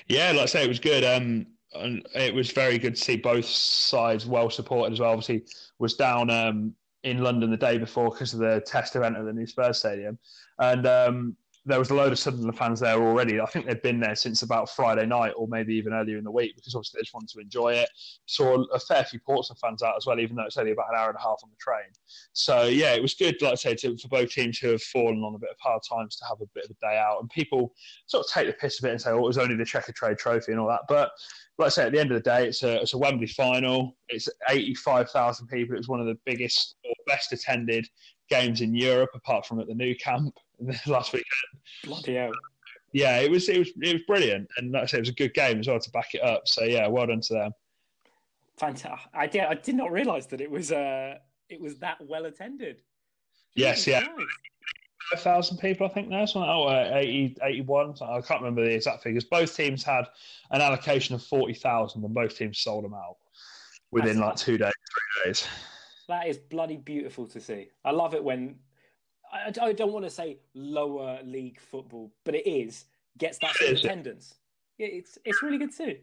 Speaker 2: Yeah, like I say, it was good. Um, and it was very good to see both sides well supported as well. Obviously, was down um, in London the day before because of the test event at the new Spurs Stadium, and um, there was a load of Sunderland fans there already. I think they'd been there since about Friday night or maybe even earlier in the week because obviously they just wanted to enjoy it. Saw a fair few Portsmouth fans out as well, even though it's only about an hour and a half on the train. So yeah, it was good, like I say, to, for both teams who have fallen on a bit of hard times to have a bit of a day out. And people sort of take the piss a bit and say, "Oh, it was only the Checkatrade Trophy and all that," but like I say, at the end of the day, it's a it's a Wembley final. It's eighty five thousand people. It was one of the biggest or best attended games in Europe, apart from at the Nou Camp last weekend.
Speaker 1: Bloody hell!
Speaker 2: Yeah, it was it was it was brilliant, and like I say, it was a good game as well to back it up. So yeah, well done to them.
Speaker 1: Fantastic! I did I did not realise that it was uh it was that well attended.
Speaker 2: Yes, yeah. Nice. 5,000 people, I think now. Something, oh, uh, 80, 81. I can't remember the exact figures. Both teams had an allocation of 40,000 and both teams sold them out within That's like two days, three days.
Speaker 1: That is bloody beautiful to see. I love it when I, I don't want to say lower league football, but it is gets that sort of attendance. It's it's really good too.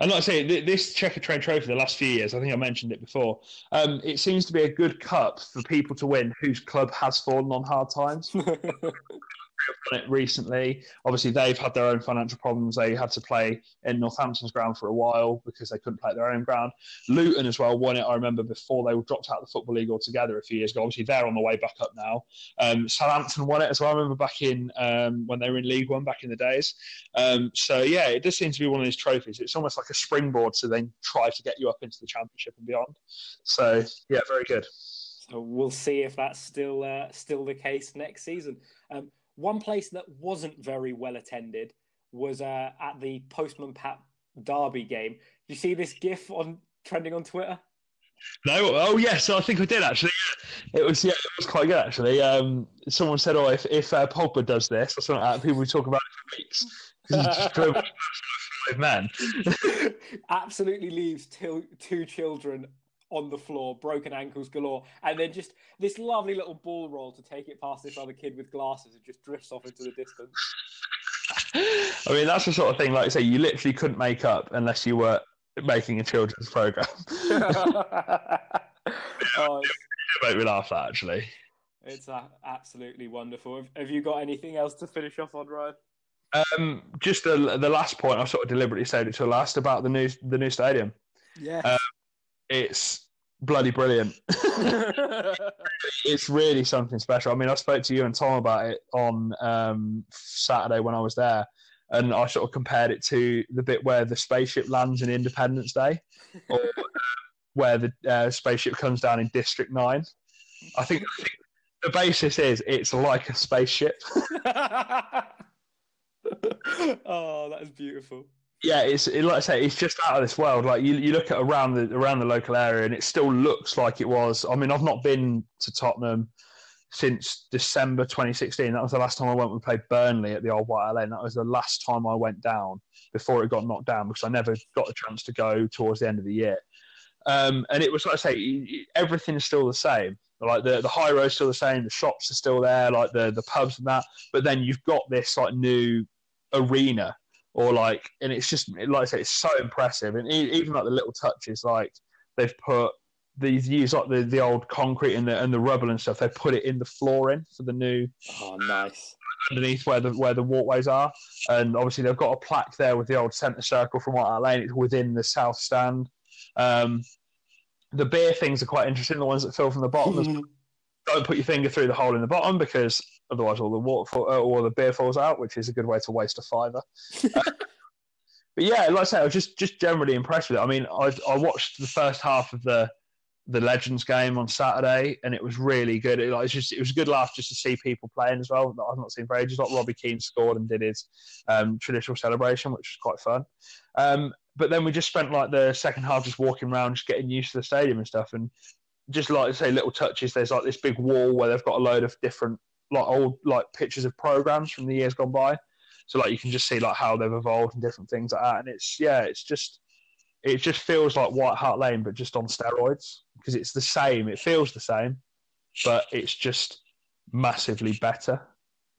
Speaker 2: And like I say, this Checkatrade Trophy, the last few years, I think I mentioned it before. Um, it seems to be a good cup for people to win whose club has fallen on hard times. done it recently. Obviously, they've had their own financial problems. They had to play in Northampton's ground for a while because they couldn't play at their own ground. Luton as well won it. I remember before they were dropped out of the Football League altogether a few years ago. Obviously, they're on the way back up now. Um, Southampton won it as well. I remember back in um, when they were in League One back in the days. Um, so yeah, it does seem to be one of these trophies. It's almost like a springboard to then try to get you up into the Championship and beyond. So yeah, very good.
Speaker 1: So we'll see if that's still uh, still the case next season. Um, one place that wasn't very well attended was uh, at the Postman Pat Derby game. you see this GIF on trending on Twitter?
Speaker 2: No, oh yes, I think I did actually. It was yeah, it was quite good actually. Um, someone said, "Oh, if if uh, Pogba does this or something like that, people will talk about it for weeks." Men.
Speaker 1: Absolutely leaves two, two children on the floor, broken ankles galore, and then just this lovely little ball roll to take it past this other kid with glasses and just drifts off into the distance.
Speaker 2: I mean, that's the sort of thing, like I say, you literally couldn't make up unless you were making a children's program. oh, it made me laugh. That actually,
Speaker 1: it's uh, absolutely wonderful. Have, have, you got anything else to finish off on, Ryan?
Speaker 2: Um, just the the last point. I sort of deliberately saved it to last about the new the new stadium.
Speaker 1: Yeah. Um,
Speaker 2: it's bloody brilliant. it's really something special. I mean, I spoke to you and Tom about it on um, Saturday when I was there, and I sort of compared it to the bit where the spaceship lands in Independence Day, or where the uh, spaceship comes down in District Nine. I think, I think the basis is it's like a spaceship.
Speaker 1: oh, that is beautiful
Speaker 2: yeah, it's it, like I say, it's just out of this world. Like you, you look at around the around the local area, and it still looks like it was. I mean, I've not been to Tottenham since December 2016. That was the last time I went. We played Burnley at the old White Lane. That was the last time I went down before it got knocked down because I never got the chance to go towards the end of the year. Um, and it was like I say, everything's still the same. Like the the high road's still the same. The shops are still there. Like the the pubs and that. But then you've got this like new arena or like, and it's just like I say, it's so impressive, and even like the little touches, like they've put these use like the, the old concrete and the and the rubble and stuff. They put it in the flooring for the new.
Speaker 1: Oh, nice.
Speaker 2: Underneath where the where the walkways are, and obviously they've got a plaque there with the old centre circle from White Hart Lane. It's within the south stand. Um, the beer things are quite interesting. The ones that fill from the bottom. don't put your finger through the hole in the bottom because otherwise all the water fall, uh, all the beer falls out, which is a good way to waste a fiver. uh, but yeah, like I say, I was just just generally impressed with it. I mean, I I watched the first half of the the Legends game on Saturday, and it was really good. It, like, just, it was a good laugh just to see people playing as well that I've not seen for ages. Like Robbie Keane scored and did his um, traditional celebration, which was quite fun. Um, but then we just spent like the second half just walking around, just getting used to the stadium and stuff. And just like to say little touches. There's like this big wall where they've got a load of different like old like pictures of programs from the years gone by. So like you can just see like how they've evolved and different things like that. And it's yeah, it's just it just feels like White Hart Lane, but just on steroids because it's the same. It feels the same, but it's just massively better.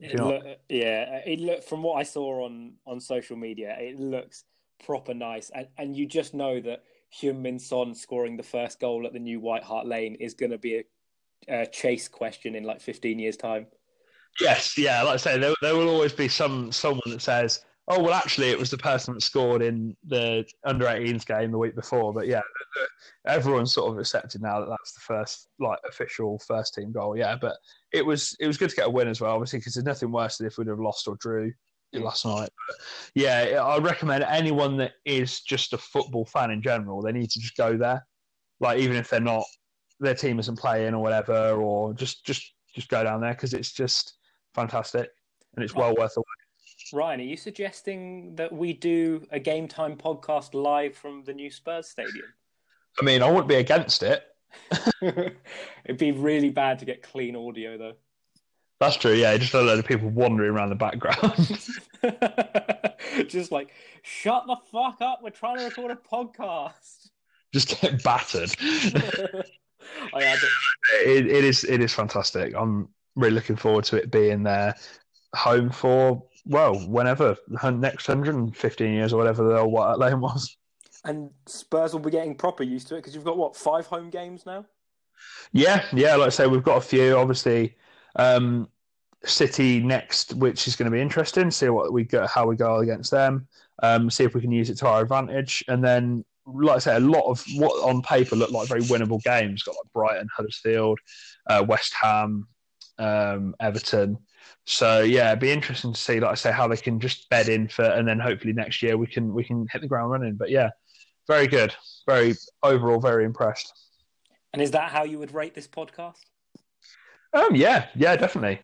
Speaker 1: It look, yeah, it look from what I saw on on social media, it looks proper nice, and and you just know that Heung-min Son scoring the first goal at the new White Hart Lane is going to be a uh, chase question in like 15 years' time.
Speaker 2: Yes, yeah. Like I say, there, there will always be some someone that says, "Oh, well, actually, it was the person that scored in the under 18s game the week before." But yeah, everyone's sort of accepted now that that's the first like official first team goal. Yeah, but it was it was good to get a win as well, obviously, because there's nothing worse than if we'd have lost or drew last night. But yeah, I recommend anyone that is just a football fan in general, they need to just go there. Like even if they're not, their team isn't playing or whatever, or just just just go down there because it's just fantastic and it's well worth the wait.
Speaker 1: Ryan, are you suggesting that we do a game time podcast live from the new Spurs stadium?
Speaker 2: I mean, I wouldn't be against it.
Speaker 1: It'd be really bad to get clean audio, though.
Speaker 2: That's true. Yeah, just a load of people wandering around the background.
Speaker 1: just like, shut the fuck up! We're trying to record a podcast.
Speaker 2: Just get battered. I it. it is. It is fantastic. I'm really looking forward to it being their home for well, whenever the next 115 years or whatever the old White Lane was.
Speaker 1: And Spurs will be getting proper used to it because you've got what five home games now.
Speaker 2: Yeah, yeah. Like I say, we've got a few. Obviously, um, City next, which is going to be interesting. See what we go, how we go against them. Um, see if we can use it to our advantage, and then, like I say, a lot of what on paper look like very winnable games. Got like Brighton, Huddersfield, uh, West Ham, um, Everton. So yeah, it'd be interesting to see, like I say, how they can just bed in for, and then hopefully next year we can we can hit the ground running. But yeah, very good, very overall, very impressed.
Speaker 1: And is that how you would rate this podcast?
Speaker 2: Um, yeah, yeah, definitely.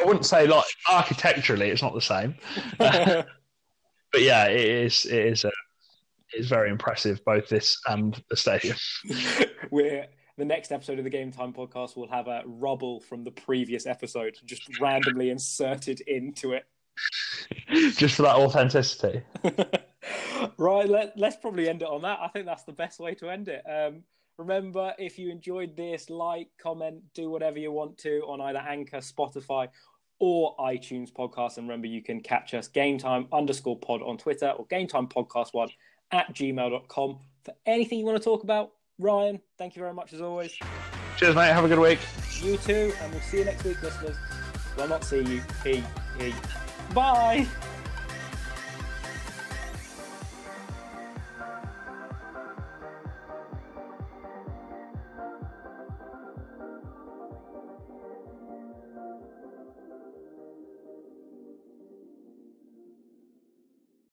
Speaker 2: I wouldn't say like architecturally, it's not the same, but yeah, it is. It is. Uh, it is very impressive, both this and the stadium.
Speaker 1: We're the next episode of the Game Time podcast will have a rubble from the previous episode just randomly inserted into it.
Speaker 2: just for that authenticity.
Speaker 1: right, let, us probably end it on that. I think that's the best way to end it. Um, remember, if you enjoyed this, like, comment, do whatever you want to on either Anchor, Spotify, or iTunes podcast. And remember, you can catch us game time underscore pod on Twitter or game time podcast one at gmail.com for anything you want to talk about. Ryan, thank you very much as always.
Speaker 2: Cheers, mate. Have a good week.
Speaker 1: You too, and we'll see you next week, listeners. Well, not see you. He, he. Bye.